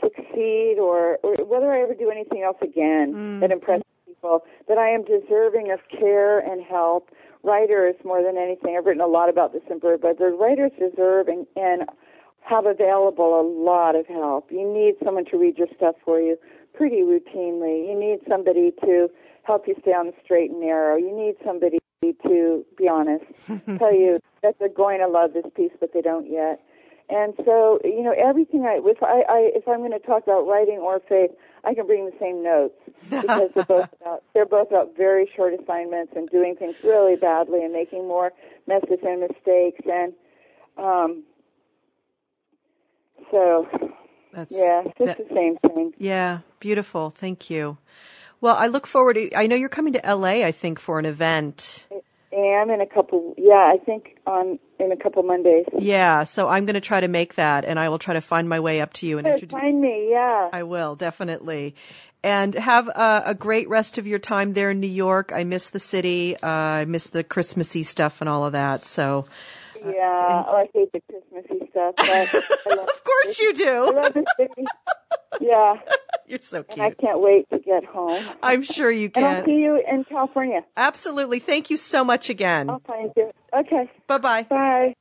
S5: succeed or, or whether I ever do anything else again that impresses people, that I am deserving of care and help. Writers, more than anything, I've written a lot about this in Bird, but the writers deserve and, and have available a lot of help. You need someone to read your stuff for you pretty routinely. You need somebody to help you stay on the straight and narrow. You need somebody to be honest, <laughs> tell you that they're going to love this piece, but they don't yet. And so, you know, everything I if I, I if I'm going to talk about writing or faith, I can bring the same notes <laughs> because they're both about they're both about very short assignments and doing things really badly and making more messes and mistakes and um so
S3: That's
S5: yeah, just
S3: that-
S5: the same thing.
S3: yeah, beautiful. Thank you. Well, I look forward to. I know you're coming to LA. I think for an event.
S5: am in a couple yeah, I think on in a couple Mondays.
S3: Yeah, so I'm going to try to make that, and I will try to find my way up to you and introduce.
S5: Find me, yeah.
S3: I will definitely. And have a, a great rest of your time there in New York. I miss the city. Uh, I miss the Christmassy stuff and all of that. So,
S5: Yeah, oh, I hate the Christmassy stuff. But <laughs>
S3: Of course you do.
S5: love the city. Yeah,
S3: You're so
S5: and I can't wait to get home.
S3: I'm sure you
S5: And I'll see you in California.
S3: Absolutely. Thank you so much again.
S5: I'll find you. Okay,
S3: Bye bye.
S5: bye.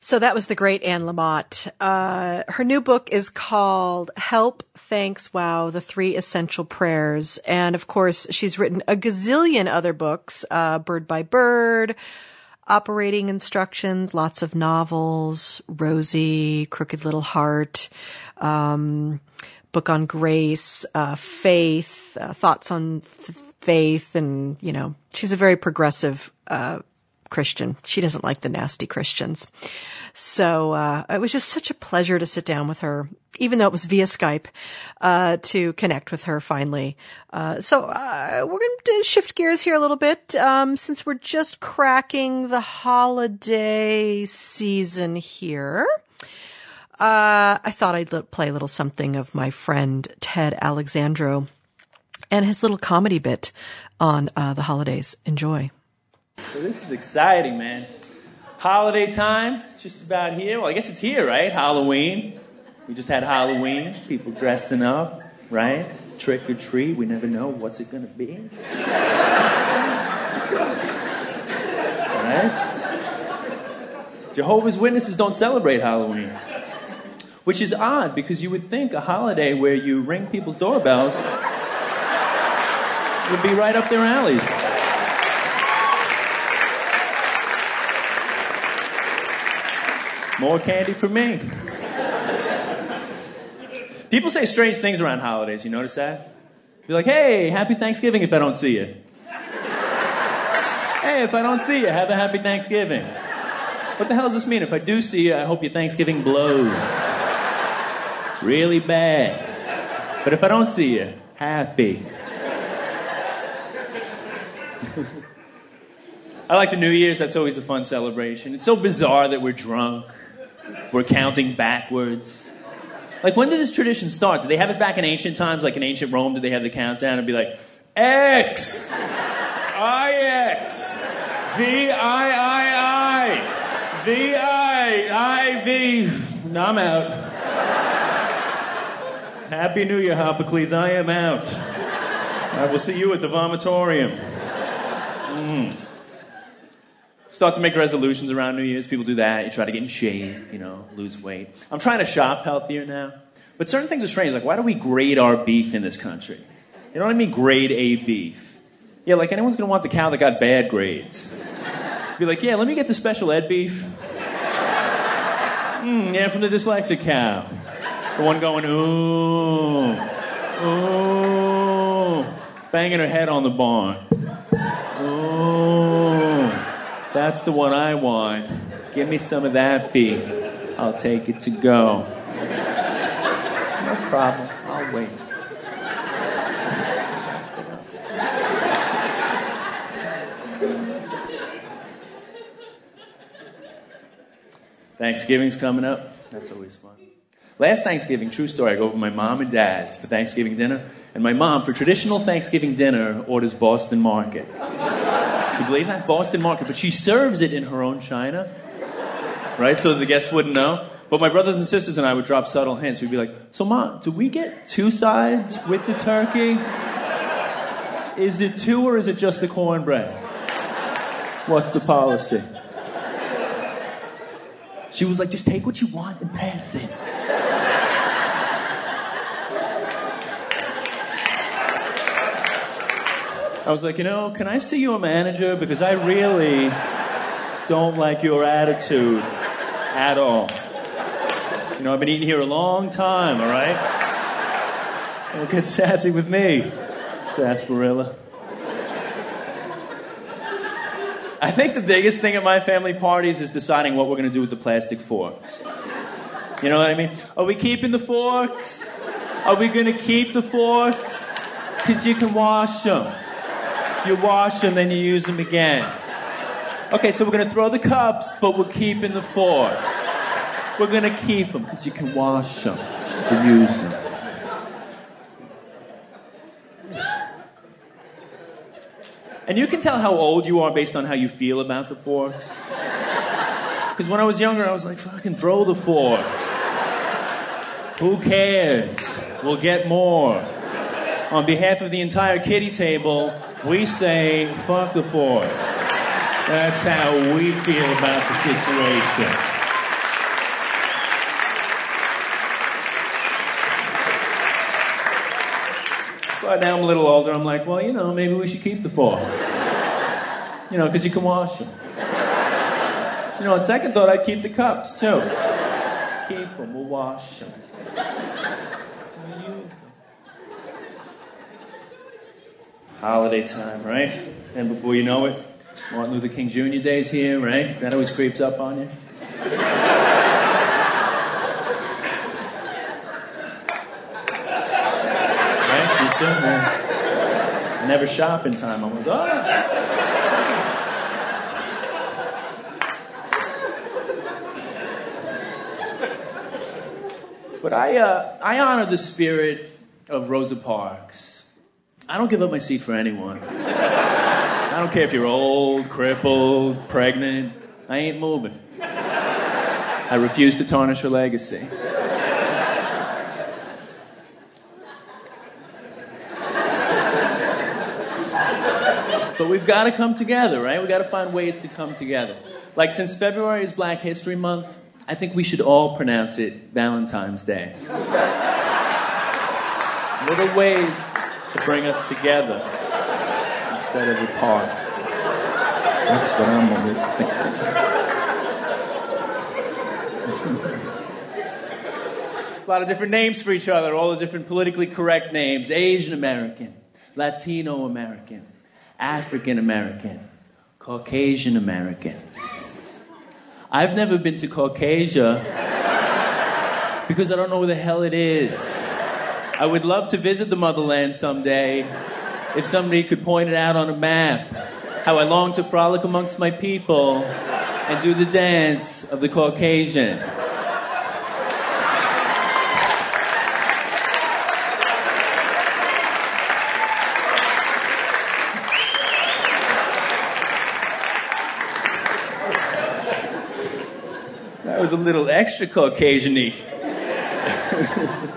S3: So that was the great Anne Lamott. Uh, her new book is called Help, Thanks, Wow, The Three Essential Prayers. And of course, she's written a gazillion other books, uh, Bird by Bird, Operating Instructions, lots of novels, Rosie, Crooked Little Heart, um, book on grace, uh, faith, uh, thoughts on faith. And, you know, she's a very progressive, uh, Christian. She doesn't like the nasty Christians. So uh, it was just such a pleasure to sit down with her, even though it was via Skype, uh, to connect with her finally. Uh, so uh, we're going to shift gears here a little bit um, since we're just cracking the holiday season here. Uh, I thought I'd play a little something of my friend Ted Alexandro and his little comedy bit on uh, the holidays. Enjoy.
S6: So this is exciting, man. Holiday time, just about here. Well, I guess it's here, right? Halloween. We just had Halloween. People dressing up, right? Trick or treat. We never know what's it gonna be. right? Jehovah's Witnesses don't celebrate Halloween. Which is odd because you would think a holiday where you ring people's doorbells would be right up their alleys. More candy for me. People say strange things around holidays. You notice that? Be like, hey, happy Thanksgiving if I don't see you. Hey, if I don't see you, have a happy Thanksgiving. What the hell does this mean? If I do see you, I hope your Thanksgiving blows. Really bad. But if I don't see you, happy. <laughs> I like the New Year's. That's always a fun celebration. It's so bizarre that we're drunk. We're counting backwards. Like, when did this tradition start? Did they have it back in ancient times, like in ancient Rome? Did they have the countdown and be like, X, I X, V I I I, V I I V. No, I'm out. Happy New Year, Hippocles. I am out. I will see you at the vomitorium. Mm. Start to make resolutions around New Year's. People do that. You try to get in shape, you know, lose weight. I'm trying to shop healthier now. But certain things are strange. Like, why do we grade our beef in this country? You know what I mean? Grade A beef. Yeah, like anyone's gonna want the cow that got bad grades. Be like, yeah, let me get the special ed beef. <laughs> Mm, yeah, from the dyslexic cow. The one going, ooh, ooh, banging her head on the barn. Ooh, that's the one I want. Give me some of that beef. I'll take it to go. No problem. I'll wait. Thanksgiving's coming up. That's always fun. Last Thanksgiving, true story, I go over to my mom and dad's for Thanksgiving dinner, and my mom, for traditional Thanksgiving dinner, orders Boston Market. You believe that? Boston Market. But she serves it in her own china, right? So the guests wouldn't know. But my brothers and sisters and I would drop subtle hints. We'd be like, So, mom, do we get two sides with the turkey? Is it two or is it just the cornbread? What's the policy? She was like, Just take what you want and pass it. I was like, you know, can I see your manager? Because I really don't like your attitude at all. You know, I've been eating here a long time, all right? Don't get sassy with me, sarsaparilla. I think the biggest thing at my family parties is deciding what we're going to do with the plastic forks. You know what I mean? Are we keeping the forks? Are we going to keep the forks? Because you can wash them. You wash them, then you use them again. Okay, so we're going to throw the cups, but we're keeping the forks. We're going to keep them because you can wash them and use them. And you can tell how old you are based on how you feel about the forks. Because when I was younger, I was like, fucking throw the forks. Who cares? We'll get more. On behalf of the entire kitty table, we say, fuck the forks. That's how we feel about the situation. But now I'm a little older, I'm like, well, you know, maybe we should keep the forks. You know, because you can wash them. You know, on second thought, I'd keep the cups too. Keep them, we'll wash them. Holiday time, right? And before you know it, Martin Luther King Jr. Day's here, right? That always creeps up on you. right? You too? Yeah. Never shop in time. I was, oh. But I, uh, I honor the spirit of Rosa Parks. I don't give up my seat for anyone. I don't care if you're old, crippled, pregnant. I ain't moving. I refuse to tarnish her legacy. But we've got to come together, right? We've got to find ways to come together. Like, since February is Black History Month, I think we should all pronounce it Valentine's Day. Little ways to bring us together instead of apart. That's what I'm always thinking. A lot of different names for each other, all the different politically correct names Asian American, Latino American, African American, Caucasian American. I've never been to Caucasia because I don't know where the hell it is. I would love to visit the motherland someday if somebody could point it out on a map. How I long to frolic amongst my people and do the dance of the Caucasian. That was a little extra Caucasian-y.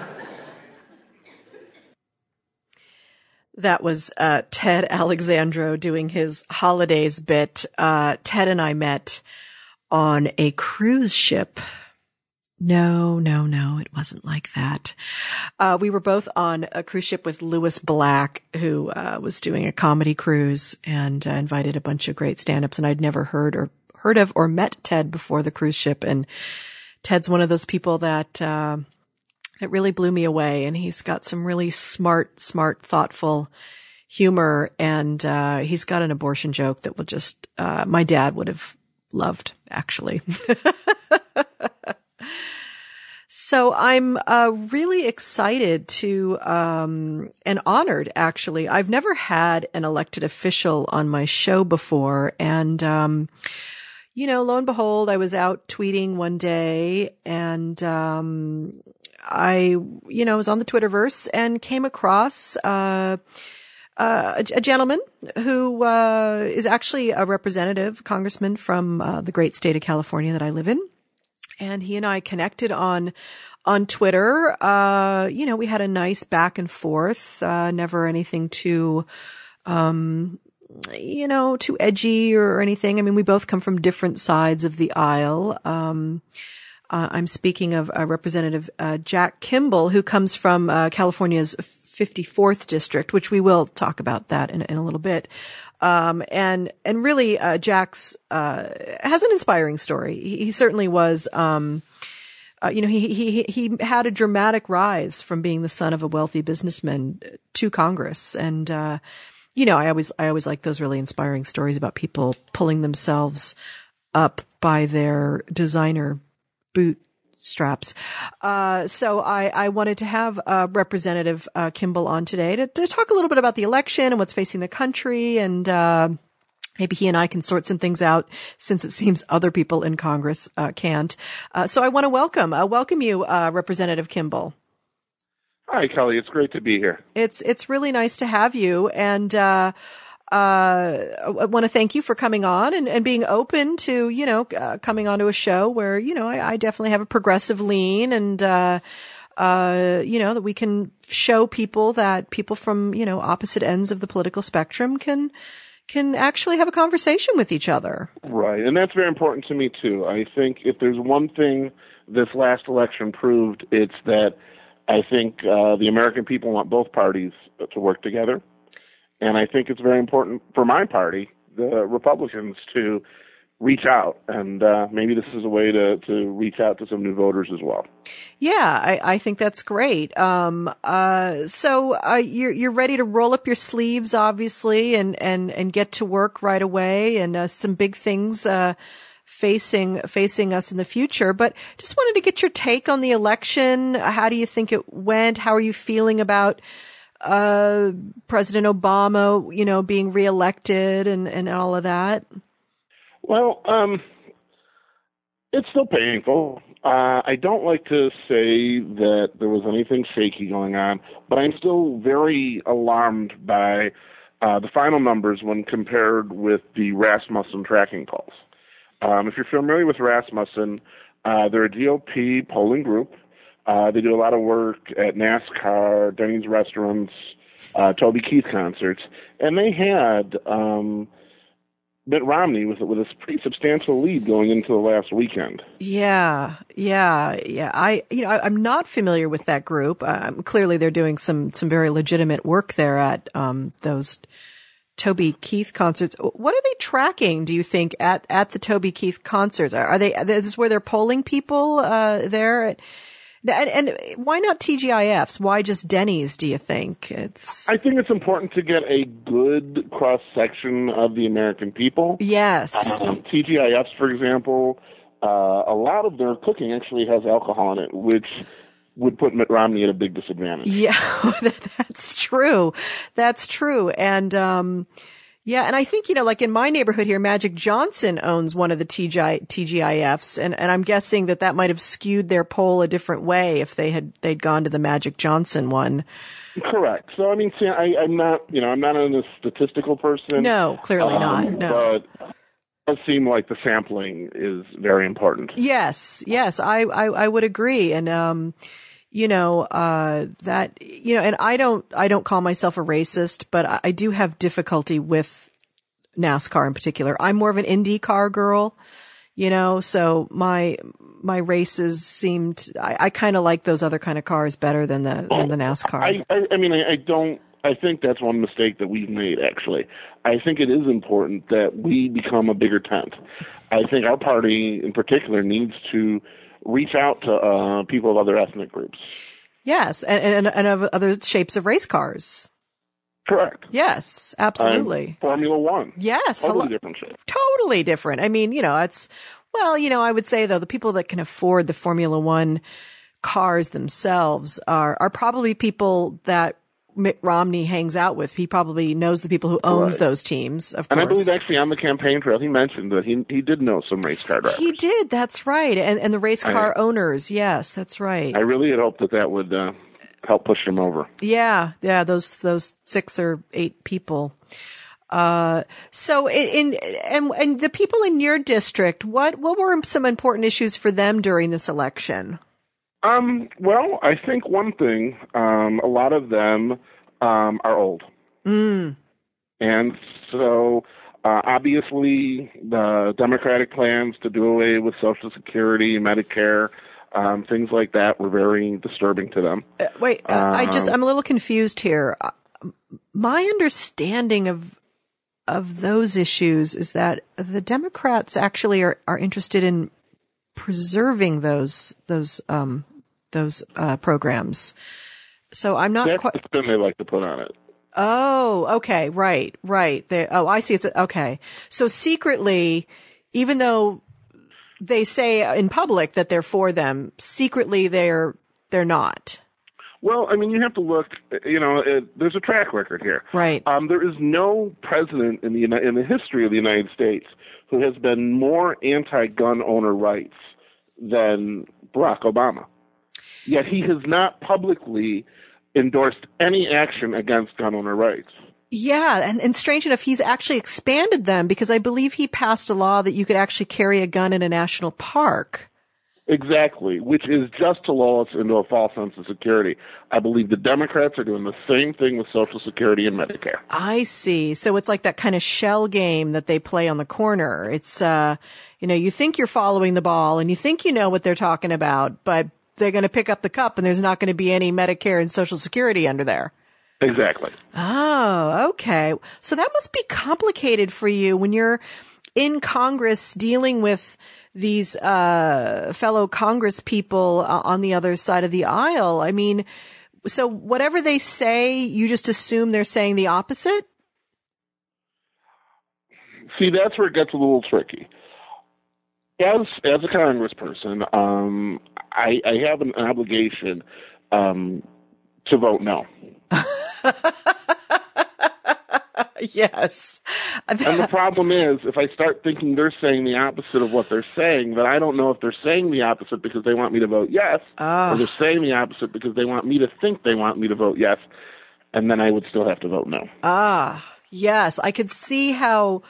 S6: <laughs>
S3: That was uh, Ted Alexandro doing his holidays bit. Uh, Ted and I met on a cruise ship. No, no, no, it wasn't like that. Uh, we were both on a cruise ship with Lewis Black, who uh, was doing a comedy cruise and uh, invited a bunch of great stand-ups. And I'd never heard or heard of or met Ted before the cruise ship. And Ted's one of those people that that really blew me away. And he's got some really smart, smart, thoughtful humor. And, uh, he's got an abortion joke that will just, uh, my dad would have loved actually. <laughs> so I'm, uh, really excited to, um, and honored actually. I've never had an elected official on my show before. And, um, you know, lo and behold, I was out tweeting one day and, um, I, you know, was on the Twitterverse and came across, uh, uh, a, gentleman who, uh, is actually a representative congressman from, uh, the great state of California that I live in. And he and I connected on, on Twitter. Uh, you know, we had a nice back and forth, uh, never anything too, um, you know, too edgy or anything. I mean, we both come from different sides of the aisle. Um, uh, I'm speaking of uh, Representative uh, Jack Kimball, who comes from uh, California's 54th district, which we will talk about that in, in a little bit. Um, and and really, uh, Jack's uh, has an inspiring story. He, he certainly was. Um, you know, he he he had a dramatic rise from being the son of a wealthy businessman to Congress, and you know, I always I always like those really inspiring stories about people pulling themselves up by their designer bootstraps. Uh, so I, I wanted to have uh, Representative uh, Kimball on today to, to, talk a little bit about the election and what's facing the country and, uh, Maybe he and I can sort some things out since it seems other people in Congress uh, can't. Uh, so I want to welcome, welcome you, Representative Kimball.
S7: Hi, Kelly. It's great to be here.
S3: It's it's really nice to have you, and uh, I want to thank you for coming on and, and being open to, you know, uh, coming onto a show where, you know, I, I definitely have a progressive lean and, uh, uh, you know, that we can show people that people from, you know, opposite ends of the political spectrum can, can actually have a conversation with each other.
S7: Right. And that's very important to me too. I think if there's one thing this last election proved, it's that I think uh, the American people want both parties to work together. And I think it's very important for my party, the Republicans, to reach out. And uh, maybe this is a way to, to reach out to some new voters as well.
S3: Yeah, I, I think that's great. Um, uh, so uh, you're you're ready to roll up your sleeves, obviously, and and and get to work right away, and uh, some big things uh, facing facing us in the future. But just wanted to get your take on the election. How do you think it went? How are you feeling about? Uh, President Obama, you know, being reelected and, and all of that?
S7: Well, um, it's still painful. Uh, I don't like to say that there was anything shaky going on, but I'm still very alarmed by uh, the final numbers when compared with the Rasmussen tracking polls. Um, if you're familiar with Rasmussen, uh, they're a GOP polling group. Uh, they do a lot of work at NASCAR, Denny's restaurants, uh, Toby Keith concerts, and they had um, Mitt Romney with with a pretty substantial lead going into the last weekend.
S3: Yeah, yeah, yeah. I, you know, I, am not familiar with that group. Um, clearly, they're doing some some very legitimate work there at um, those Toby Keith concerts. What are they tracking? Do you think at at the Toby Keith concerts? Are, are they? This is where they're polling people uh, there. At, and, and why not TGIFs? Why just Denny's? Do you think it's?
S7: I think it's important to get a good cross section of the American people.
S3: Yes.
S7: Um, TGIFs, for example, uh, a lot of their cooking actually has alcohol in it, which would put Mitt Romney at a big disadvantage.
S3: Yeah, <laughs> that's true. That's true. And um, yeah, and I think, you know, like in my neighborhood here, Magic Johnson owns one of the TGI, TGIFs, and, and I'm guessing that that might have skewed their poll a different way if they had, they'd gone to the Magic Johnson one.
S7: Correct. So, I mean, see, I, I'm not, you know, I'm not a statistical person.
S3: No, clearly um, not. No.
S7: But it does seem like the sampling is very important.
S3: Yes, yes, I, I, I would agree. And, um, you know, uh, that, you know, and I don't, I don't call myself a racist, but I, I, do have difficulty with NASCAR in particular. I'm more of an IndyCar girl, you know, so my, my races seemed, I, I kind of like those other kind of cars better than the, than the NASCAR.
S7: I, I, I mean, I, I don't, I think that's one mistake that we've made, actually. I think it is important that we become a bigger tent. I think our party in particular needs to reach out to uh, people of other ethnic groups.
S3: Yes, and, and, and of other shapes of race cars.
S7: Correct.
S3: Yes, absolutely.
S7: Formula One.
S3: Yes,
S7: totally hello. different shape.
S3: Totally different. I mean, you know, it's well, you know, I would say though the people that can afford the Formula One cars themselves are are probably people that Mitt Romney hangs out with. He probably knows the people who owns right. those teams. Of
S7: and
S3: course, And
S7: I believe actually on the campaign trail he mentioned that he he did know some race car drivers.
S3: He did. That's right. And and the race car I, owners. Yes, that's right.
S7: I really had hoped that that would uh, help push him over.
S3: Yeah, yeah. Those those six or eight people. Uh, so in, in and and the people in your district, what what were some important issues for them during this election?
S7: Um, well, I think one thing, um, a lot of them um, are old.
S3: Mm.
S7: And so, uh, obviously, the Democratic plans to do away with Social Security, Medicare, um, things like that were very disturbing to them.
S3: Uh, wait, uh, I just, um, I'm a little confused here. Uh, my understanding of of those issues is that the Democrats actually are, are interested in preserving those those um, those uh, programs. So I'm not
S7: That's
S3: quite.
S7: the spin they like to put on it.
S3: Oh, okay, right, right. They, oh, I see. It's okay. So secretly, even though they say in public that they're for them, secretly they're they're not.
S7: Well, I mean, you have to look. You know, it, there's a track record here.
S3: Right.
S7: Um, there is no president in the in the history of the United States who has been more anti-gun owner rights than Barack Obama. Yet he has not publicly endorsed any action against gun owner rights.
S3: Yeah, and, and strange enough, he's actually expanded them because I believe he passed a law that you could actually carry a gun in a national park.
S7: Exactly, which is just to lull us into a false sense of security. I believe the Democrats are doing the same thing with Social Security and Medicare.
S3: I see. So it's like that kind of shell game that they play on the corner. It's, uh, you know, you think you're following the ball and you think you know what they're talking about, but they're going to pick up the cup and there's not going to be any Medicare and Social Security under there.
S7: Exactly.
S3: Oh, okay. So that must be complicated for you when you're in Congress dealing with these uh, fellow Congress people uh, on the other side of the aisle. I mean, so whatever they say, you just assume they're saying the opposite?
S7: See, that's where it gets a little tricky. As as a congressperson, um, I, I have an obligation um, to vote no. <laughs>
S3: yes.
S7: and the problem is, if I start thinking they're saying the opposite of what they're saying, then I don't know if they're saying the opposite because they want me to vote yes,
S3: Ah.
S7: or they're saying the opposite because they want me to think they want me to vote yes, and then I would still have to vote no.
S3: Ah, yes. I could see how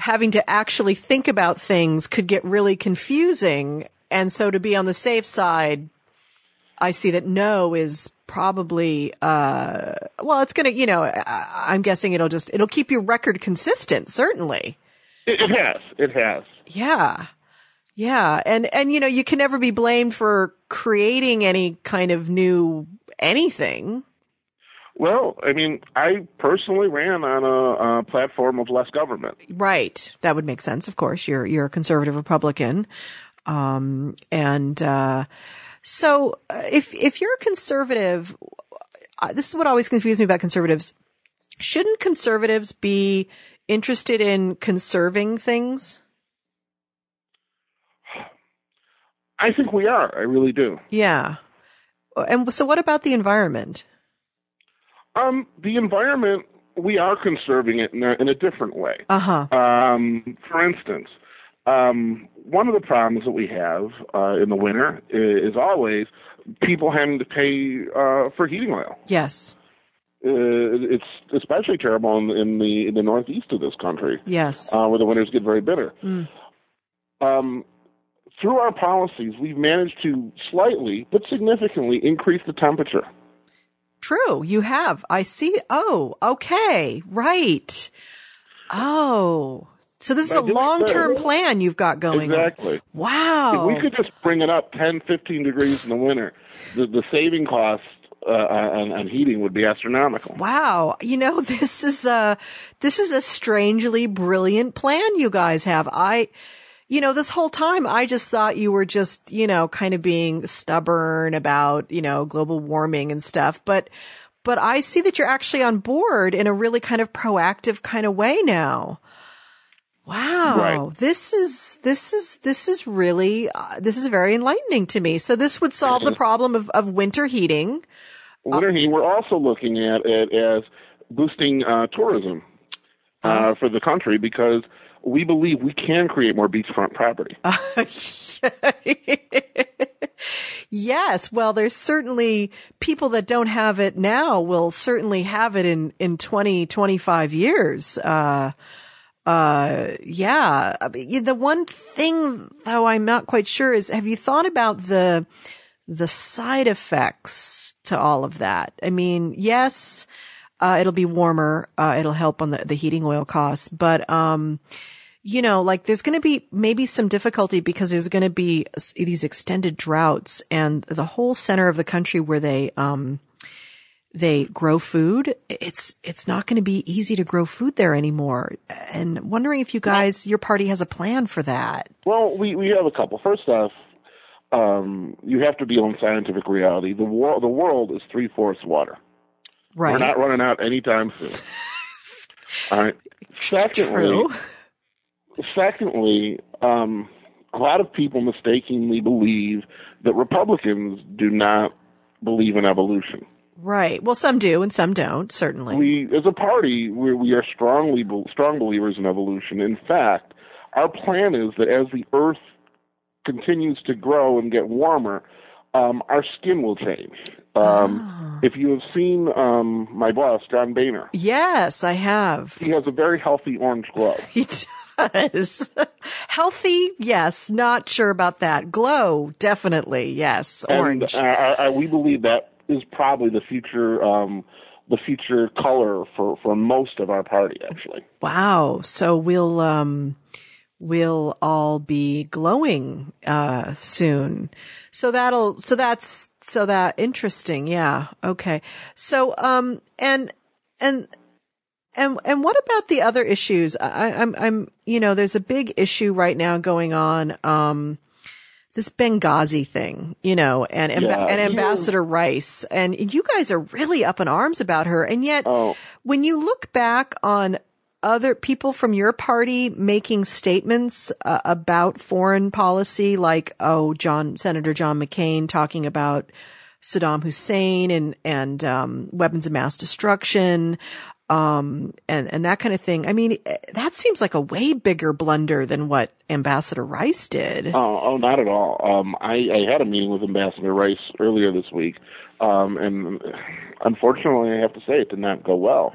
S3: having to actually think about things could get really confusing. And so to be on the safe side, I see that no is probably, uh, well, it's going to, you know, I, I'm guessing it'll just, it'll keep your record consistent, certainly.
S7: It, it has. It has.
S3: Yeah. Yeah. And, and, you know, you can never be blamed for creating any kind of new anything.
S7: Well, I mean, I personally ran on a, a platform of less government.
S3: Right. That would make sense. Of course, you're, you're a conservative Republican. Um, and, uh, so uh, if, if you're a conservative, uh, this is what always confused me about conservatives. Shouldn't conservatives be interested in conserving things?
S7: I think we are. I really do.
S3: Yeah. And so what about the environment?
S7: Um, the environment, we are conserving it in a, in a different way.
S3: Uh huh.
S7: Um, for instance, um, one of the problems that we have uh, in the winter is, is always people having to pay uh, for heating oil.
S3: Yes.
S7: Uh, it's especially terrible in, in the in the northeast of this country,
S3: Yes.
S7: uh, where the winters get very bitter.
S3: Mm.
S7: Um, through our policies, we've managed to slightly but significantly increase the temperature.
S3: True. You have. I see. Oh, okay. Right. Oh. So this is a long-term plan you've got going
S7: Exactly.
S3: on. Wow.
S7: If we could just bring it up 10, 15 degrees in the winter, the, the saving cost uh, on, on heating would be astronomical.
S3: Wow. You know, <laughs> this is a, this is a strangely brilliant plan you guys have. I, you know, this whole time I just thought you were just, you know, kind of being stubborn about, you know, global warming and stuff, but, but I see that you're actually on board in a really kind of proactive kind of way now. Wow.
S7: Right.
S3: This is, this is, this is really, uh, this is very enlightening to me. So this would solve the problem of, of winter heating.
S7: Winter heat, we're also looking at it as boosting uh, tourism uh, for the country because we believe we can create more beachfront property. <laughs>
S3: yes. Well, there's certainly people that don't have it now will certainly have it in, in 20, 25 years. Uh, uh, yeah. The one thing though I'm not quite sure is have you thought about the, the side effects to all of that? I mean, yes, uh, it'll be warmer. Uh, it'll help on the, the heating oil costs, but, um, you know, like there's going to be maybe some difficulty because there's going to be these extended droughts and the whole center of the country where they, um, they grow food. It's, it's not going to be easy to grow food there anymore. And wondering if you guys, your party has a plan for that.
S7: Well, we, we have a couple. First off, um, you have to deal in scientific reality. The, wor- the world is three fourths water.
S3: Right.
S7: We're not running out anytime soon. <laughs> All right. Secondly,
S3: True.
S7: secondly, um, a lot of people mistakenly believe that Republicans do not believe in evolution.
S3: Right. Well, some do and some don't, certainly.
S7: We, as a party, we, we are strongly strong believers in evolution. In fact, our plan is that as the Earth continues to grow and get warmer, um, our skin will change. Um,
S3: Ah.
S7: If you have seen um, my boss, John Boehner,
S3: Yes, I have.
S7: he has a very healthy orange glow. <laughs>
S3: He does. <laughs> Healthy, yes. Not sure about that. Glow, definitely, yes. Orange.
S7: And uh, I, I, we believe that is probably the future, um, the future color for, for most of our party, actually.
S3: Wow. So we'll um we'll all be glowing uh soon. So that'll so that's so that interesting. Yeah. Okay. So um and and and and what about the other issues? I, I'm I'm you know there's a big issue right now going on. Um, this Benghazi thing, you know, and and,
S7: Yeah.
S3: and Ambassador Rice, and you guys are really up in arms about her, and yet
S7: Oh.
S3: when you look back on other people from your party making statements uh, about foreign policy, like oh, John Senator John McCain talking about Saddam Hussein and and um, weapons of mass destruction, um, and and that kind of thing. I mean, eh, that seems like a way bigger blunder than what Ambassador Rice did.
S7: Oh, oh, not at all. Um, I, I had a meeting with Ambassador Rice earlier this week, um, and unfortunately, I have to say it did not go well.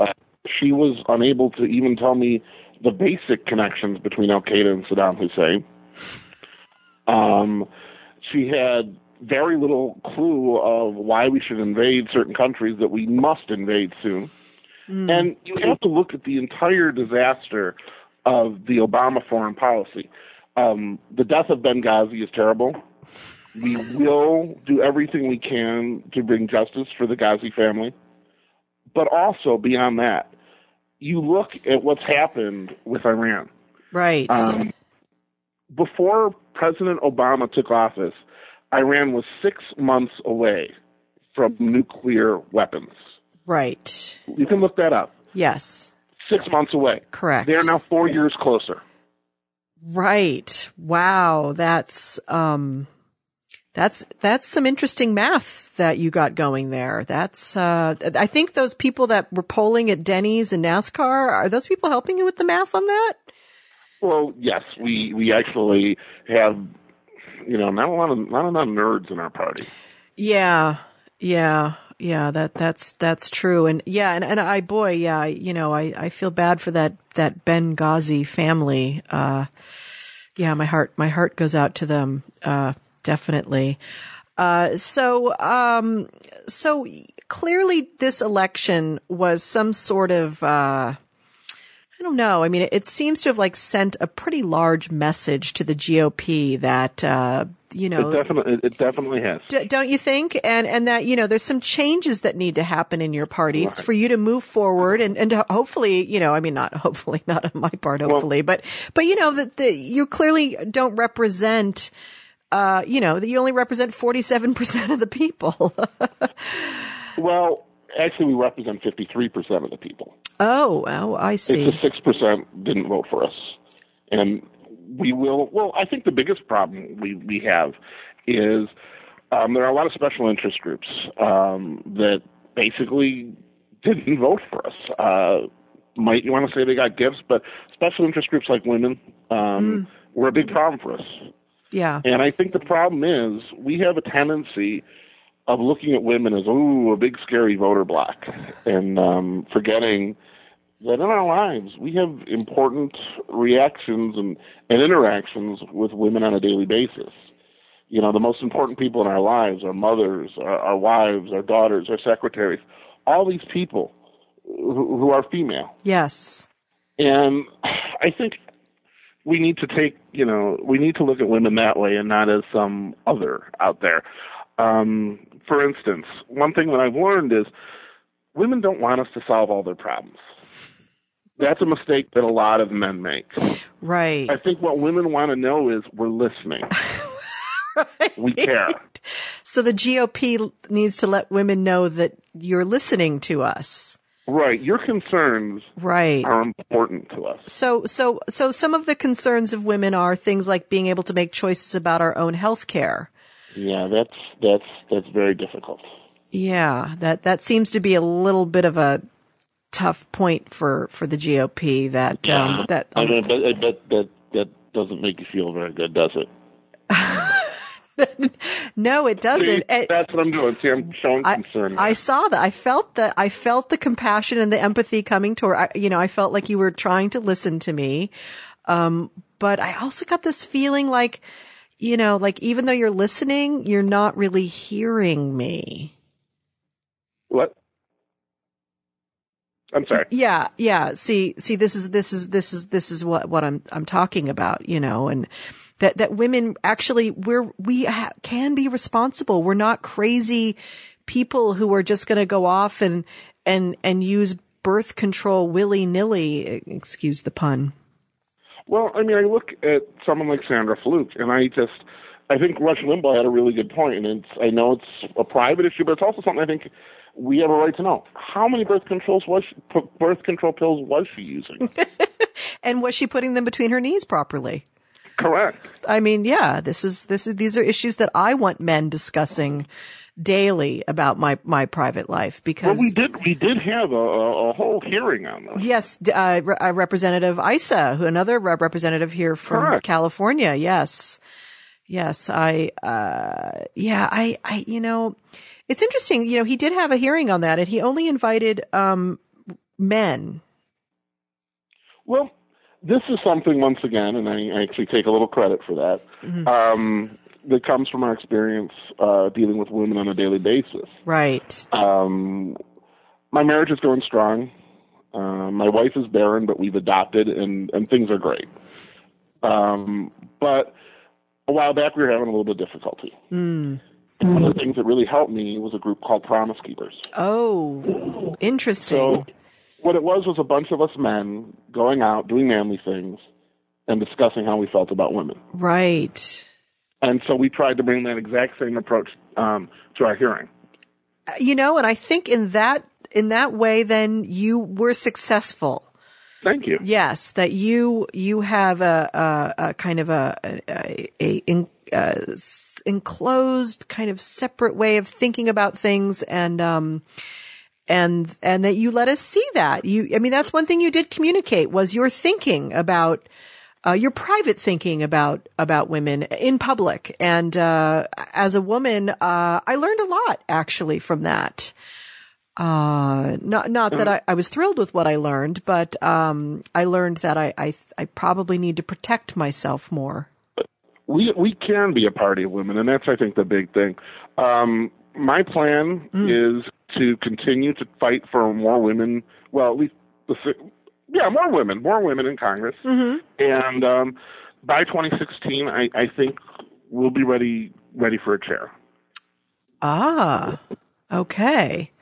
S7: Uh, she was unable to even tell me the basic connections between Al Qaeda and Saddam Hussein. Um, she had very little clue of why we should invade certain countries that we must invade soon. And you have to look at the entire disaster of the Obama foreign policy. Um, the death of Benghazi is terrible. We will do everything we can to bring justice for the Ghazi family. But also, beyond that, you look at what's happened with Iran.
S3: Right.
S7: Um, before President Obama took office, Iran was six months away from nuclear weapons.
S3: right.
S7: You can look that up.
S3: Yes.
S7: Six months away.
S3: Correct.
S7: They are now four years closer.
S3: Right. Wow. That's, um, that's, that's some interesting math that you got going there. That's, uh, I think those people that were polling at Denny's and NASCAR, are those people helping you with the math on that?
S7: Well, yes, we we actually have, you know, not a lot of not a lot of nerds in our party.
S3: Yeah. Yeah. Yeah. That, that's, that's true. And yeah. And, and I, boy, yeah, you know, I, I feel bad for that, that Benghazi family. Uh, yeah, my heart, my heart goes out to them. Uh, definitely. Uh, so, um, so clearly this election was some sort of, uh, I don't know. I mean, it, it seems to have like sent a pretty large message to the GOP that, uh, you know,
S7: It definitely it, it definitely has.
S3: D- don't you think? And and that you know, there's some changes that need to happen in your party It's for you to move forward and and to hopefully, you know, I mean, not hopefully, <laughs> not on my part, hopefully, but but you know that the, you clearly don't represent. Uh, you know that you only represent 47% of the people. <laughs>
S7: Well, actually, we represent fifty three percent of the people.
S3: oh, oh, I
S7: It's
S3: see.
S7: the six percent didn't vote for us, and we will. Well, I think the biggest problem we we have is um, there are a lot of special interest groups um, that basically didn't vote for us. Uh, might you want to say they got gifts, but special interest groups like women um, were a big problem for us.
S3: Yeah.
S7: And I think the problem is we have a tendency of looking at women as ooh a big scary voter block, and um, forgetting that in our lives we have important reactions and, and interactions with women on a daily basis. You know, the most important people in our lives, our mothers, our, our wives, our daughters, our secretaries, all these people who, who are female.
S3: Yes.
S7: And I think we need to take, you know, we need to look at women that way and not as some other out there. Um, for instance, one thing that I've learned is women don't want us to solve all their problems. That's a mistake that a lot of men make.
S3: Right.
S7: I think what women want to know is we're listening. <laughs> We care.
S3: So the GOP needs to let women know that you're listening to us.
S7: Right. Your concerns
S3: Right.
S7: are important to us.
S3: So, so, so some of the concerns of women are things like being able to make choices about our own health care.
S7: Yeah, that's that's that's very difficult.
S3: Yeah, that, that seems to be a little bit of a tough point for, for the GOP that, um, that,
S7: I mean, but, but that that doesn't make you feel very good, does it? <laughs>
S3: no, it doesn't. And-
S7: that's what I'm doing. See, I'm showing
S3: I,
S7: concern.
S3: I saw that. I felt the I felt the compassion and the empathy coming toward. I, you know, I felt like you were trying to listen to me, um, but I also got this feeling like, you know, like even though you're listening, you're not really hearing me.
S7: what? I'm sorry.
S3: Yeah, yeah. See, see, this is this is this is this is what what I'm I'm talking about. You know, and that that women actually we're we ha- can be responsible. We're not crazy people who are just going to go off and and and use birth control willy nilly. Excuse the pun.
S7: Well, I mean, I look at someone like Sandra Fluke, and I just, I think Rush Limbaugh had a really good point. and it's, I know it's a private issue, but it's also something I think we have a right to know. How many birth controls was she, birth control pills was she using? <laughs>
S3: And was she putting them between her knees properly?
S7: Correct.
S3: I mean, yeah, this is this is these are issues that I want men discussing daily about my my private life
S7: Well,
S3: because
S7: we did, we did have a, a, a whole hearing on this.
S3: Yes, uh, Re- uh, Representative Issa, who another rep- representative here from
S7: Correct.
S3: California. Yes, yes, I, uh, yeah, I, I, you know, it's interesting. You know, he did have a hearing on that, and he only invited um, men.
S7: Well, this is something once again, and I, actually take a little credit for that. Um, that comes from our experience uh, dealing with women on a daily basis.
S3: Right.
S7: Um, my marriage is going strong. Uh, my wife is barren, but we've adopted, and, and things are great. Um, but a while back, we were having a little bit of difficulty. One of the things that really helped me was a group called Promise Keepers.
S3: Oh, interesting.
S7: So, what it was was a bunch of us men going out, doing manly things, and discussing how we felt about women.
S3: right.
S7: And so we tried to bring that exact same approach um, to our hearing.
S3: You know, and I think in that in that way, then you were successful.
S7: Thank you.
S3: Yes, that you you have a a, a kind of a a, a in, uh, enclosed kind of separate way of thinking about things and um and and that you let us see that you I mean that's one thing you did communicate was your thinking about uh, your private thinking about about women in public and uh, as a woman uh, I learned a lot actually from that. Uh, not, not that I, I was thrilled with what I learned, but, um, I learned that I, I, I probably need to protect myself more.
S7: we we can be a party of women, and that's I think the big thing. Um, my plan is to continue to fight for more women. Well, at least the yeah, more women, more women in Congress, and um, by 2016, I, I think we'll be ready ready for a chair.
S3: Ah, okay.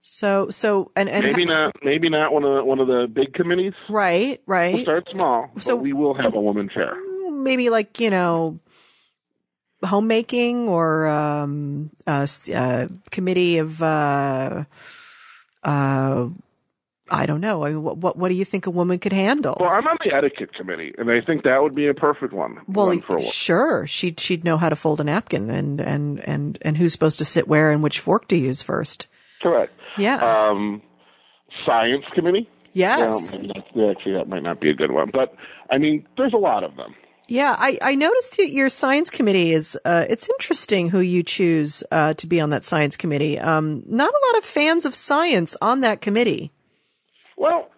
S3: So, so, and, and,
S7: Maybe not maybe not one of the, one of the big committees.
S3: right, right.
S7: We'll start small,
S3: So-
S7: but we will have a woman chair.
S3: Maybe like, you know, homemaking or, um, s- uh, committee of, uh, uh, I don't know. I mean, what, what, what do you think a woman could handle?
S7: Well, I'm on the etiquette committee, and I think that would be a perfect one.
S3: Well,
S7: one a
S3: sure. She'd she'd know how to fold a napkin and and and and who's supposed to sit where and which fork to use first.
S7: Correct.
S3: Yeah.
S7: Um, science committee.
S3: yes.
S7: That's, actually, that might not be a good one, but I mean, there's a lot of them.
S3: Yeah. I I noticed that your science committee is. Uh, it's interesting who you choose uh, to be on that science committee. Um, not a lot of fans of science on that committee.
S7: Well,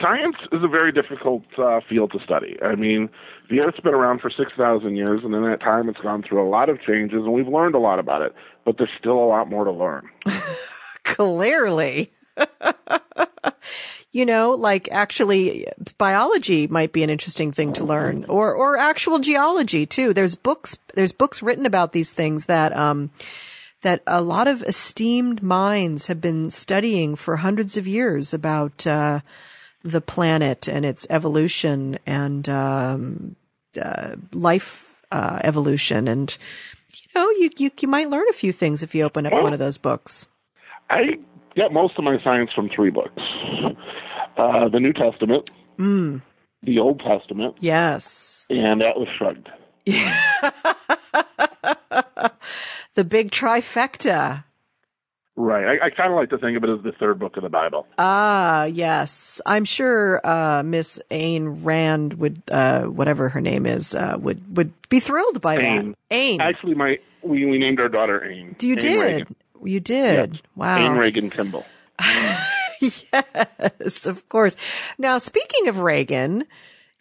S7: science is a very difficult uh, field to study. I mean, the Earth's been around for six thousand years, and in that time, it's gone through a lot of changes, and we've learned a lot about it. But there's still a lot more to learn. <laughs>
S3: Clearly. <laughs> you know, like actually biology might be an interesting thing to learn or, or actual geology too. There's books, there's books written about these things that, um, that a lot of esteemed minds have been studying for hundreds of years about, uh, the planet and its evolution and, um, uh, life, uh, evolution. And, you know, you, you, you might learn a few things if you open up one of those books.
S7: I get most of my science from three books: uh, the New Testament, the Old Testament,
S3: Yes.
S7: and Atlas Shrugged. <laughs>
S3: The big trifecta.
S7: Right. I, I kind of like to think of it as the third book of the Bible.
S3: Ah, yes. I'm sure uh, Miss Ayn Rand would, uh, whatever her name is, uh, would would be thrilled by
S7: Ayn.
S3: that. Ayn.
S7: Actually, my we, we named our daughter Ayn.
S3: you
S7: Ayn
S3: did.
S7: Reagan.
S3: You did. Wow.
S7: Ayn Reagan Kimball. <laughs> <laughs>
S3: yes, of course. Now, speaking of Reagan,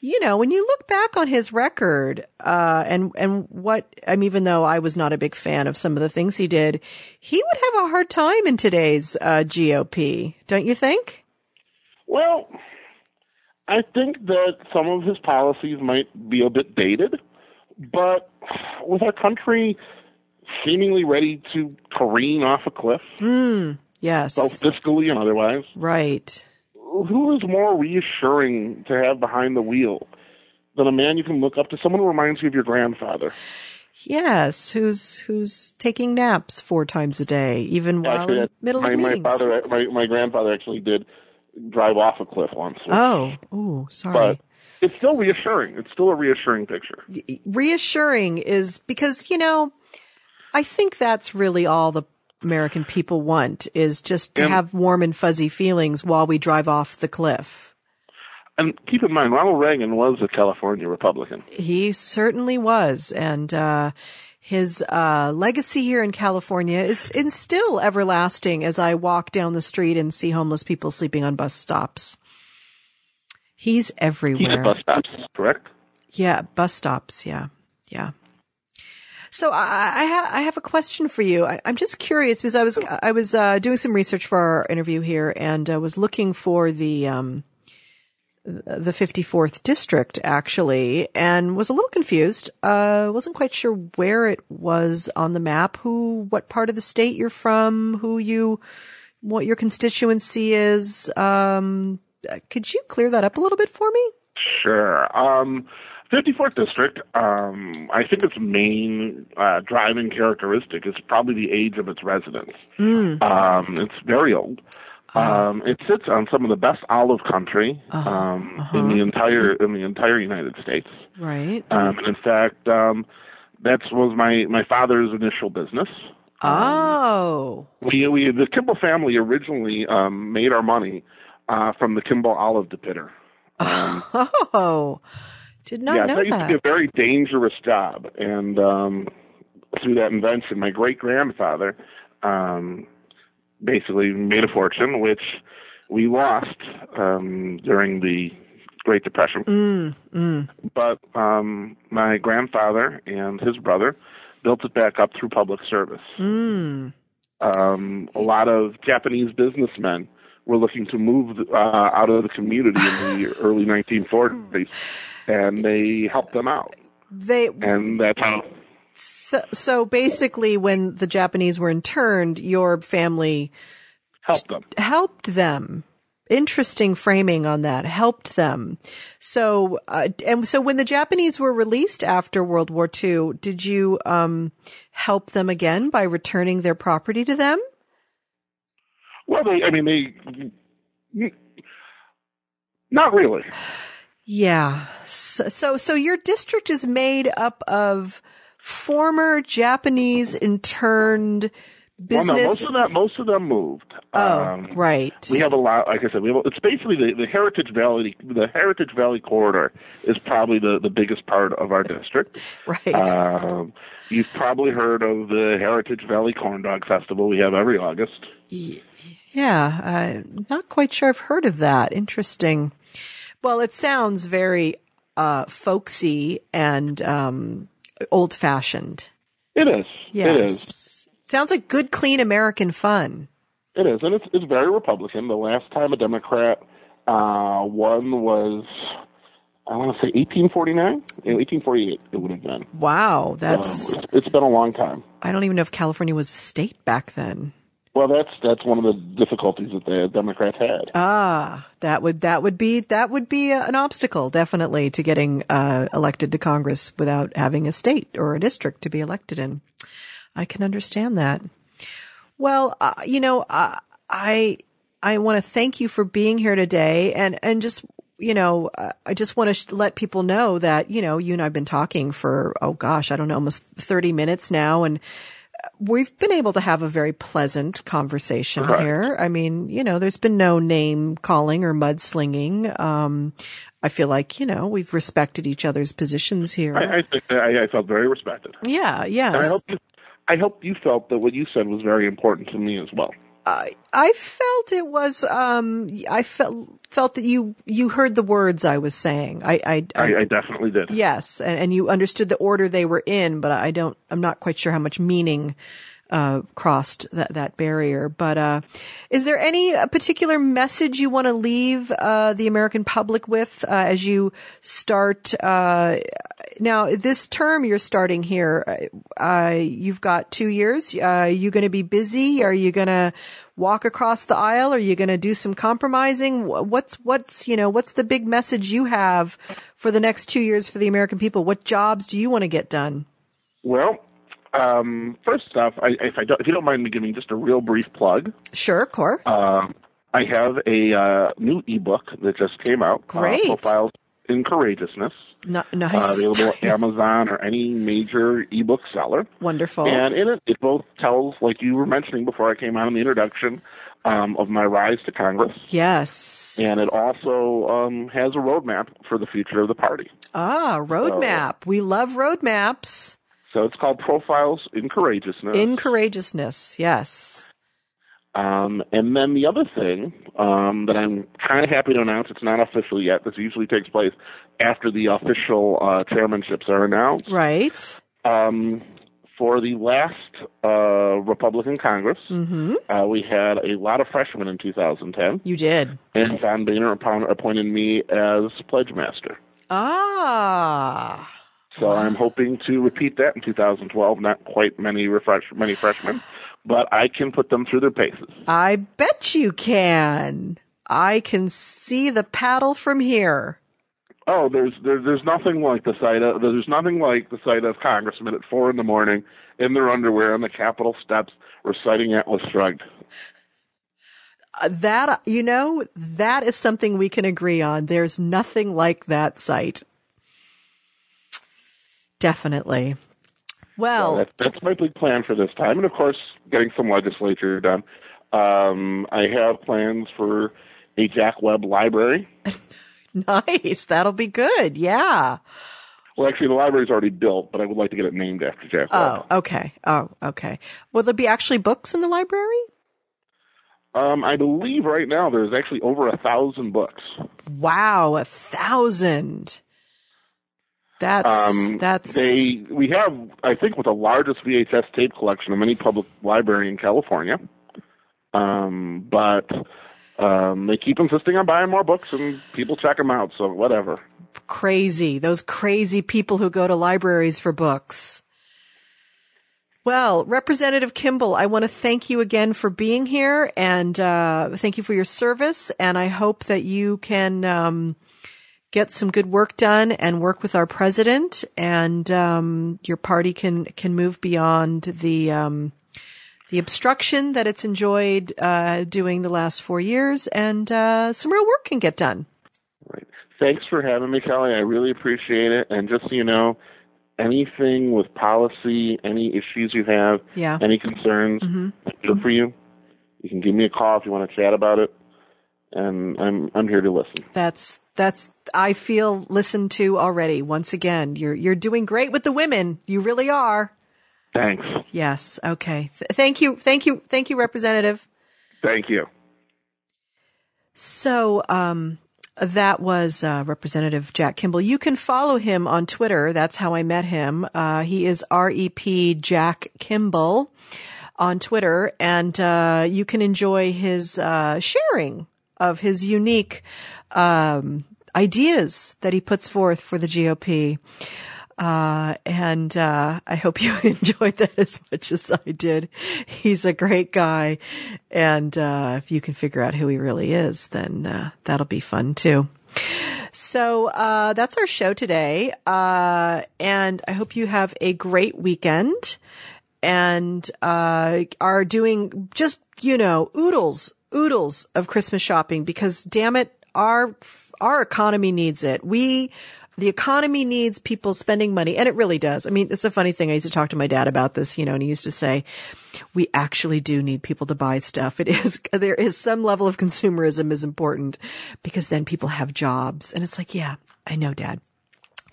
S3: you know, when you look back on his record, uh, and, and what, I mean, even though I was not a big fan of some of the things he did, he would have a hard time in today's, uh, GOP, don't you think?
S7: Well, I think that some of his policies might be a bit dated, but with our country seemingly ready to careen off a cliff,
S3: Yes.
S7: both fiscally and otherwise,
S3: Right.
S7: who is more reassuring to have behind the wheel than a man you can look up to, someone who reminds you of your grandfather?
S3: Yes. Who's, who's taking naps four times a day, even while
S7: Actually,
S3: in middle
S7: my,
S3: of
S7: my father, my, my grandfather actually did drive off a cliff once.
S3: oh, ooh, sorry.
S7: but it's still reassuring. It's still a reassuring picture.
S3: reassuring is because, you know, I think that's really all the American people want is just to
S7: And-
S3: have warm and fuzzy feelings while we drive off the cliff.
S7: And keep in mind, Ronald Reagan was a California Republican.
S3: He certainly was. And, uh, his, uh, legacy here in California is, is still everlasting as I walk down the street and see homeless people sleeping on bus stops. He's
S7: He's
S3: everywhere.
S7: at bus stops, correct?
S3: Yeah, bus stops. Yeah, yeah. So I, I, ha- I have a question for you. I, I'm just curious because I was I was uh, doing some research for our interview here and uh, was looking for the um, the 54th district actually, and was a little confused. Uh, wasn't quite sure where it was on the map. Who, what part of the state you're from? Who you, what your constituency is? Um, could you clear that up a little bit for me?
S7: Sure. Um, 54th District, um, I think its main uh, driving characteristic is probably the age of its residents. Um, it's very old. Um, it sits on some of the best olive country um, in the entire in the entire United States.
S3: Right.
S7: Um, and in fact, um, that was my my father's initial business.
S3: Oh.
S7: We we the Kimball family originally um, made our money uh, from the Kimball olive depitter. <laughs>
S3: Oh. Did not
S7: yeah,
S3: know
S7: that used to be a very dangerous job, and um, through that invention, my great grandfather um, basically made a fortune, which we lost um, during the Great Depression.
S3: Mm, mm.
S7: But um, my grandfather and his brother built it back up through public service.
S3: Mm.
S7: Um, a lot of Japanese businessmen were looking to move uh, out of the community in the early 1940s, <sighs> <laughs> and they helped them out.
S3: They
S7: And that's how
S3: so, so basically when the Japanese were interned, your family
S7: helped them.
S3: helped them. Interesting framing on that. Helped them. So, uh, and so when the Japanese were released after World War II, did you, um, help them again by returning their property to them?
S7: Well, they, I mean, they, not really.
S3: Yeah. So, so, so your district is made up of former Japanese interned
S7: Well, no, most of that, most of them moved.
S3: oh,
S7: Um,
S3: right.
S7: We have a lot, like I said, we have, it's basically the, the Heritage Valley, the Heritage Valley corridor is probably the, the biggest part of our district. <laughs>
S3: right.
S7: Um, you've probably heard of the Heritage Valley Corn Dog Festival we have every August.
S3: Yeah, I'm not quite sure I've heard of that. Interesting. Well, it sounds very uh, folksy and um, old fashioned.
S7: It is.
S3: Yes.
S7: It is.
S3: Sounds like good, clean American fun.
S7: It is, and it's it's very Republican. The last time a Democrat uh, won was, I want to say 1849, Yeah, 1848. It would have been.
S3: Wow,
S7: Um,
S3: that's.
S7: it's, it's been a long time.
S3: I don't even know if California was a state back then.
S7: Well, that's that's one of the difficulties that the Democrats had.
S3: Ah, that would that would be that would be an obstacle definitely to getting uh, elected to Congress without having a state or a district to be elected in. I can understand that. Well, uh, you know, uh, I I want to thank you for being here today, and and just you know, uh, I just want to sh- let people know that you know you and I've been talking for oh gosh, I don't know, almost thirty minutes now, and we've been able to have a very pleasant conversation
S7: Correct.
S3: here. I mean, you know, there's been no name calling or mudslinging. Um, I feel like, you know, we've respected each other's positions here.
S7: I, I I, I felt very respected.
S3: yeah, yeah.
S7: I hope you, I hope you felt that what you said was very important to me as well.
S3: I, I felt it was, um, I felt, felt that you, you heard the words I was saying. I, I,
S7: I, I definitely did.
S3: Yes, and, and you understood the order they were in, but I don't. I'm not quite sure how much meaning uh, crossed that that barrier. But uh, is there any uh, particular message you want to leave uh, the American public with uh, as you start? Uh, now, this term you're starting here, you've got two years. Uh, are you going to be busy? Are you going to walk across the aisle? Are you going to do some compromising? What's what's you know what's the big message you have for the next two years for the American people? What jobs do you want to get done?
S7: Well, um, first off, I, if I don't, if you don't mind me giving just a real brief plug,
S3: Sure, Cor.
S7: um, I have a uh, new ebook that just came out.
S3: Great.
S7: Uh, Profiles in Courageousness.
S3: No,
S7: Uh, available at Amazon or any major ebook seller.
S3: Wonderful.
S7: And in it, it both tells, like you were mentioning before I came on in the introduction, um, of my rise to Congress.
S3: yes.
S7: And it also um, has a roadmap for the future of the party.
S3: ah, roadmap. we love roadmaps.
S7: So it's called Profiles in Courageousness.
S3: In courageousness. Yes.
S7: Um, and then the other thing um, that I'm kind of happy to announce, it's not official yet. This usually takes place after the official uh, chairmanships are announced.
S3: Right.
S7: Um, for the last uh, Republican Congress,
S3: Mm-hmm.
S7: uh, we had a lot of freshmen in 2010,
S3: You did.
S7: and John Boehner appointed me as pledge master.
S3: Ah.
S7: So I'm hoping to repeat that in 2012. Not quite many refresh many freshmen, but I can put them through their paces.
S3: I bet you can. I can see the paddle from here.
S7: Oh, there's there's there's nothing like the sight of there's nothing like the sight of congressmen at four in the morning in their underwear on the Capitol steps reciting Atlas Shrugged.
S3: Uh, That, you know, that is something we can agree on. There's nothing like that sight. Definitely. Well,
S7: That's that's my big plan for this time, and of course, getting some legislature done. Um, I have plans for a Jack Webb library. <laughs>
S3: nice. That'll be good. Yeah.
S7: Well, actually, the library's already built, but I would like to get it named after Jack Webb.
S3: Oh, okay. Oh, okay. Will there be actually books in the library?
S7: Um, I believe right now there's actually over a thousand books.
S3: Wow, a thousand. That's
S7: Um,
S3: that's
S7: they we have I think with the largest VHS tape collection of any public library in California. Um, but um, they keep insisting on buying more books, and people check them out. So whatever.
S3: crazy. Those crazy people who go to libraries for books. Well, Representative Kimball, I want to thank you again for being here and uh, thank you for your service. And I hope that you can um, get some good work done and work with our president, and um, your party can can move beyond the um, the obstruction that it's enjoyed uh, doing the last four years, and uh, some real work can get done.
S7: Right. Thanks for having me, Kelly. I really appreciate it. And just so you know, anything with policy, any issues you have,
S3: Yeah.
S7: any concerns, I'm here for you. You can give me a call if you want to chat about it, and I'm I'm here to listen.
S3: That's that's I feel listened to already. Once again, you're you're doing great with the women. You really are.
S7: Thanks.
S3: Yes. Okay. Th- thank you. Thank you. Thank you, Representative.
S7: Thank you.
S3: So, um, that was uh, Representative Jack Kimball. You can follow him on Twitter. That's how I met him. Uh, he is REP Jack Kimball on Twitter, and uh, you can enjoy his uh, sharing of his unique um, ideas that he puts forth for the GOP. Uh, and, uh, I hope you <laughs> enjoyed that as much as I did. He's a great guy. And, uh, if you can figure out who he really is, then, uh, that'll be fun too. So, uh, that's our show today. Uh, and I hope you have a great weekend and, uh, are doing just, you know, oodles, oodles of Christmas shopping because damn it, our, our economy needs it. We, the economy needs people spending money, and it really does. I mean, it's a funny thing. I used to talk to my dad about this, you know, and he used to say, we actually do need people to buy stuff. It is, <laughs> there is some level of consumerism is important because then people have jobs. And it's like, yeah, I know, dad.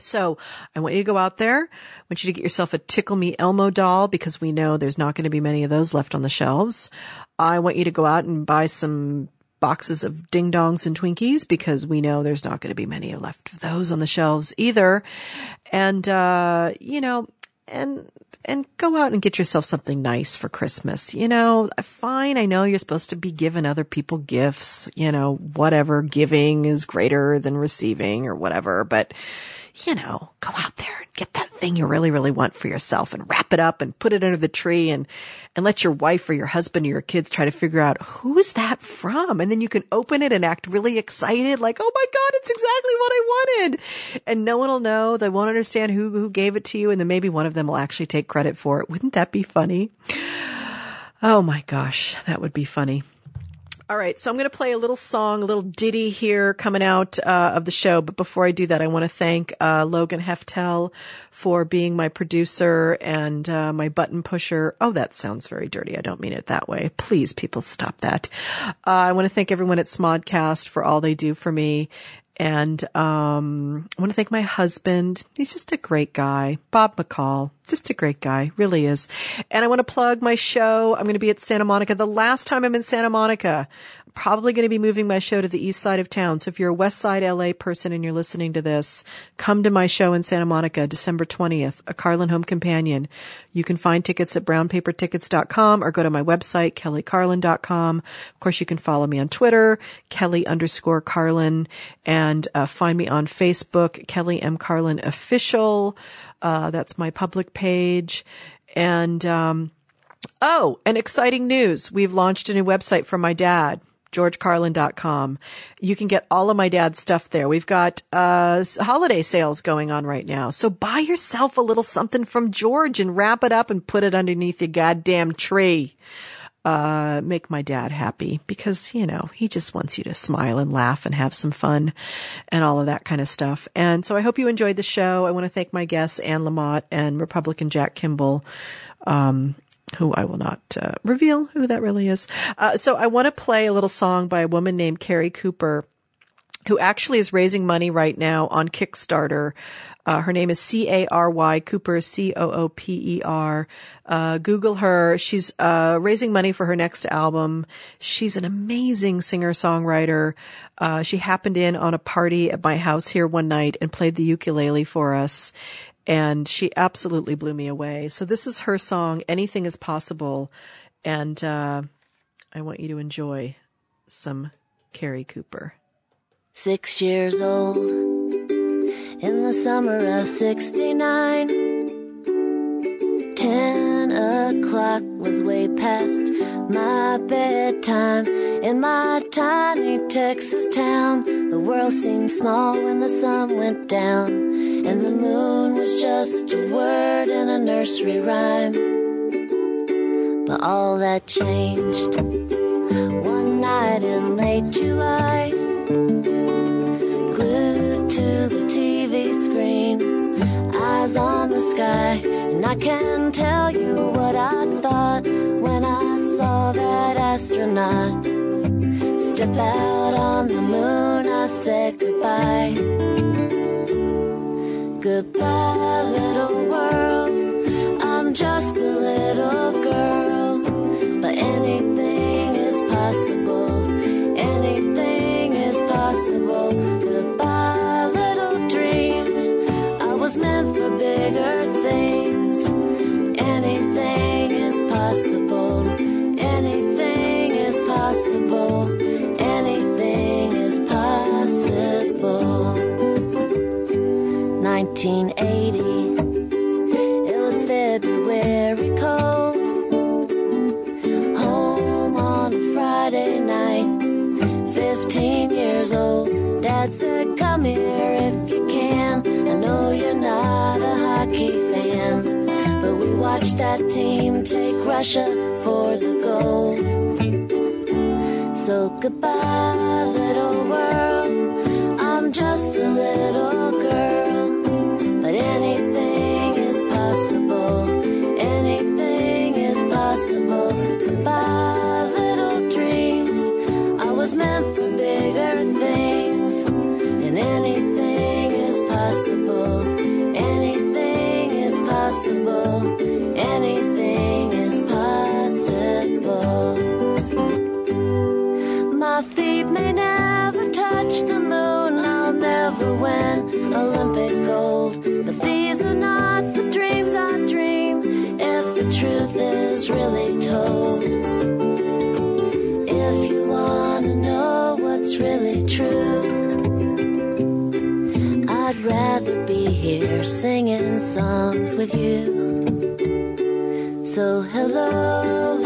S3: So I want you to go out there. I want you to get yourself a Tickle Me Elmo doll because we know there's not going to be many of those left on the shelves. I want you to go out and buy some boxes of ding dongs and Twinkies because we know there's not going to be many left of those on the shelves either. And, uh, you know, and, and go out and get yourself something nice for Christmas. You know, fine. I know you're supposed to be giving other people gifts, you know, whatever giving is greater than receiving or whatever, but you know, go out there and get that thing you really, really want for yourself and wrap it up and put it under the tree and, and let your wife or your husband or your kids try to figure out who is that from? And then you can open it and act really excited, like, oh my God, it's exactly what I wanted. And no one will know. They won't understand who, who gave it to you. And then maybe one of them will actually take credit for it. Wouldn't that be funny? Oh my gosh, that would be funny. All right, so I'm going to play a little song, a little ditty here coming out uh, of the show. But before I do that, I want to thank uh, Logan Heftel for being my producer and uh, my button pusher. Oh, that sounds very dirty. I don't mean it that way. Please, people, stop that. Uh, I want to thank everyone at Smodcast for all they do for me. And um, I want to thank my husband. He's just a great guy. Bob McCall, just a great guy, really is. And I want to plug my show. I'm going to be at Santa Monica. The last time I'm in Santa Monica, probably going to be moving my show to the east side of town. So if you're a west side LA person and you're listening to this, come to my show in Santa Monica, December 20th, a Carlin Home Companion. You can find tickets at brownpapertickets.com or go to my website, kellycarlin.com. Of course, you can follow me on Twitter, Kelly underscore Carlin, and uh, find me on Facebook, Kelly M. Carlin Official. Uh, that's my public page. And, um, Oh, and exciting news. We've launched a new website for my dad georgecarlin.com. You can get all of my dad's stuff there. We've got uh, holiday sales going on right now. So buy yourself a little something from George and wrap it up and put it underneath your goddamn tree. Uh, make my dad happy because, you know, he just wants you to smile and laugh and have some fun and all of that kind of stuff. And so I hope you enjoyed the show. I want to thank my guests, Anne Lamott and Republican Jack Kimball. Um, who I will not uh, reveal who that really is. Uh, so I want to play a little song by a woman named Cary Cooper, who actually is raising money right now on Kickstarter. Uh, her name is C A R Y Cooper, C O O P E R. Uh, Google her. She's uh, raising money for her next album. She's an amazing singer songwriter. Uh, she happened in on a party at my house here one night and played the ukulele for us and she absolutely blew me away. So this is her song, Anything is Possible. And, uh, I want you to enjoy some Cary Cooper.
S8: Six years old in the summer of 69. Ten o'clock was way past my bedtime in my tiny Texas town. The world seemed small when the sun went down, and the moon was just a word in a nursery rhyme. But all that changed one night in late July. Glued to the TV eyes on the sky and I can tell you what I thought when I saw that astronaut step out on the moon. I said goodbye. Goodbye, little world. I'm just a little girl, but anything 1980. It was February cold. Home on a Friday night. 15 years old. Dad said, Come here if you can. I know you're not a hockey fan. But we watched that team take Russia for the gold. So goodbye, little world. I'm just a little girl. Anything with you. So hello,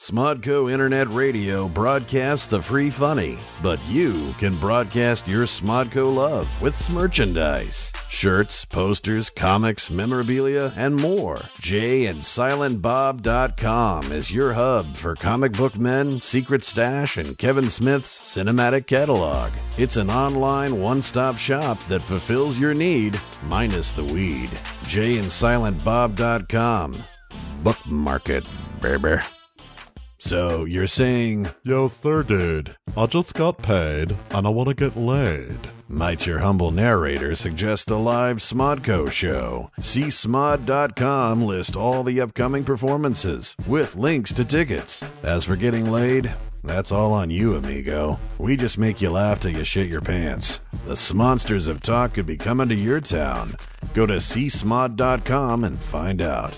S1: Smodco Internet Radio broadcasts the free funny, but you can broadcast your Smodco love with merchandise. Shirts, posters, comics, memorabilia, and more. Jay and SilentBob.com is your hub for comic book men, Secret Stash, and Kevin Smith's cinematic catalog. It's an online one-stop shop that fulfills your need, minus the weed. Jay and SilentBob.com. Bookmark it, baby. So you're saying,
S9: Yo, third dude, I just got paid and I want to get laid.
S1: might your humble narrator suggest a live Smodco show? See Smod.com list all the upcoming performances with links to tickets. As for getting laid, that's all on you, amigo. We just make you laugh till you shit your pants. The Smonsters of Talk could be coming to your town. Go to csmod.com and find out.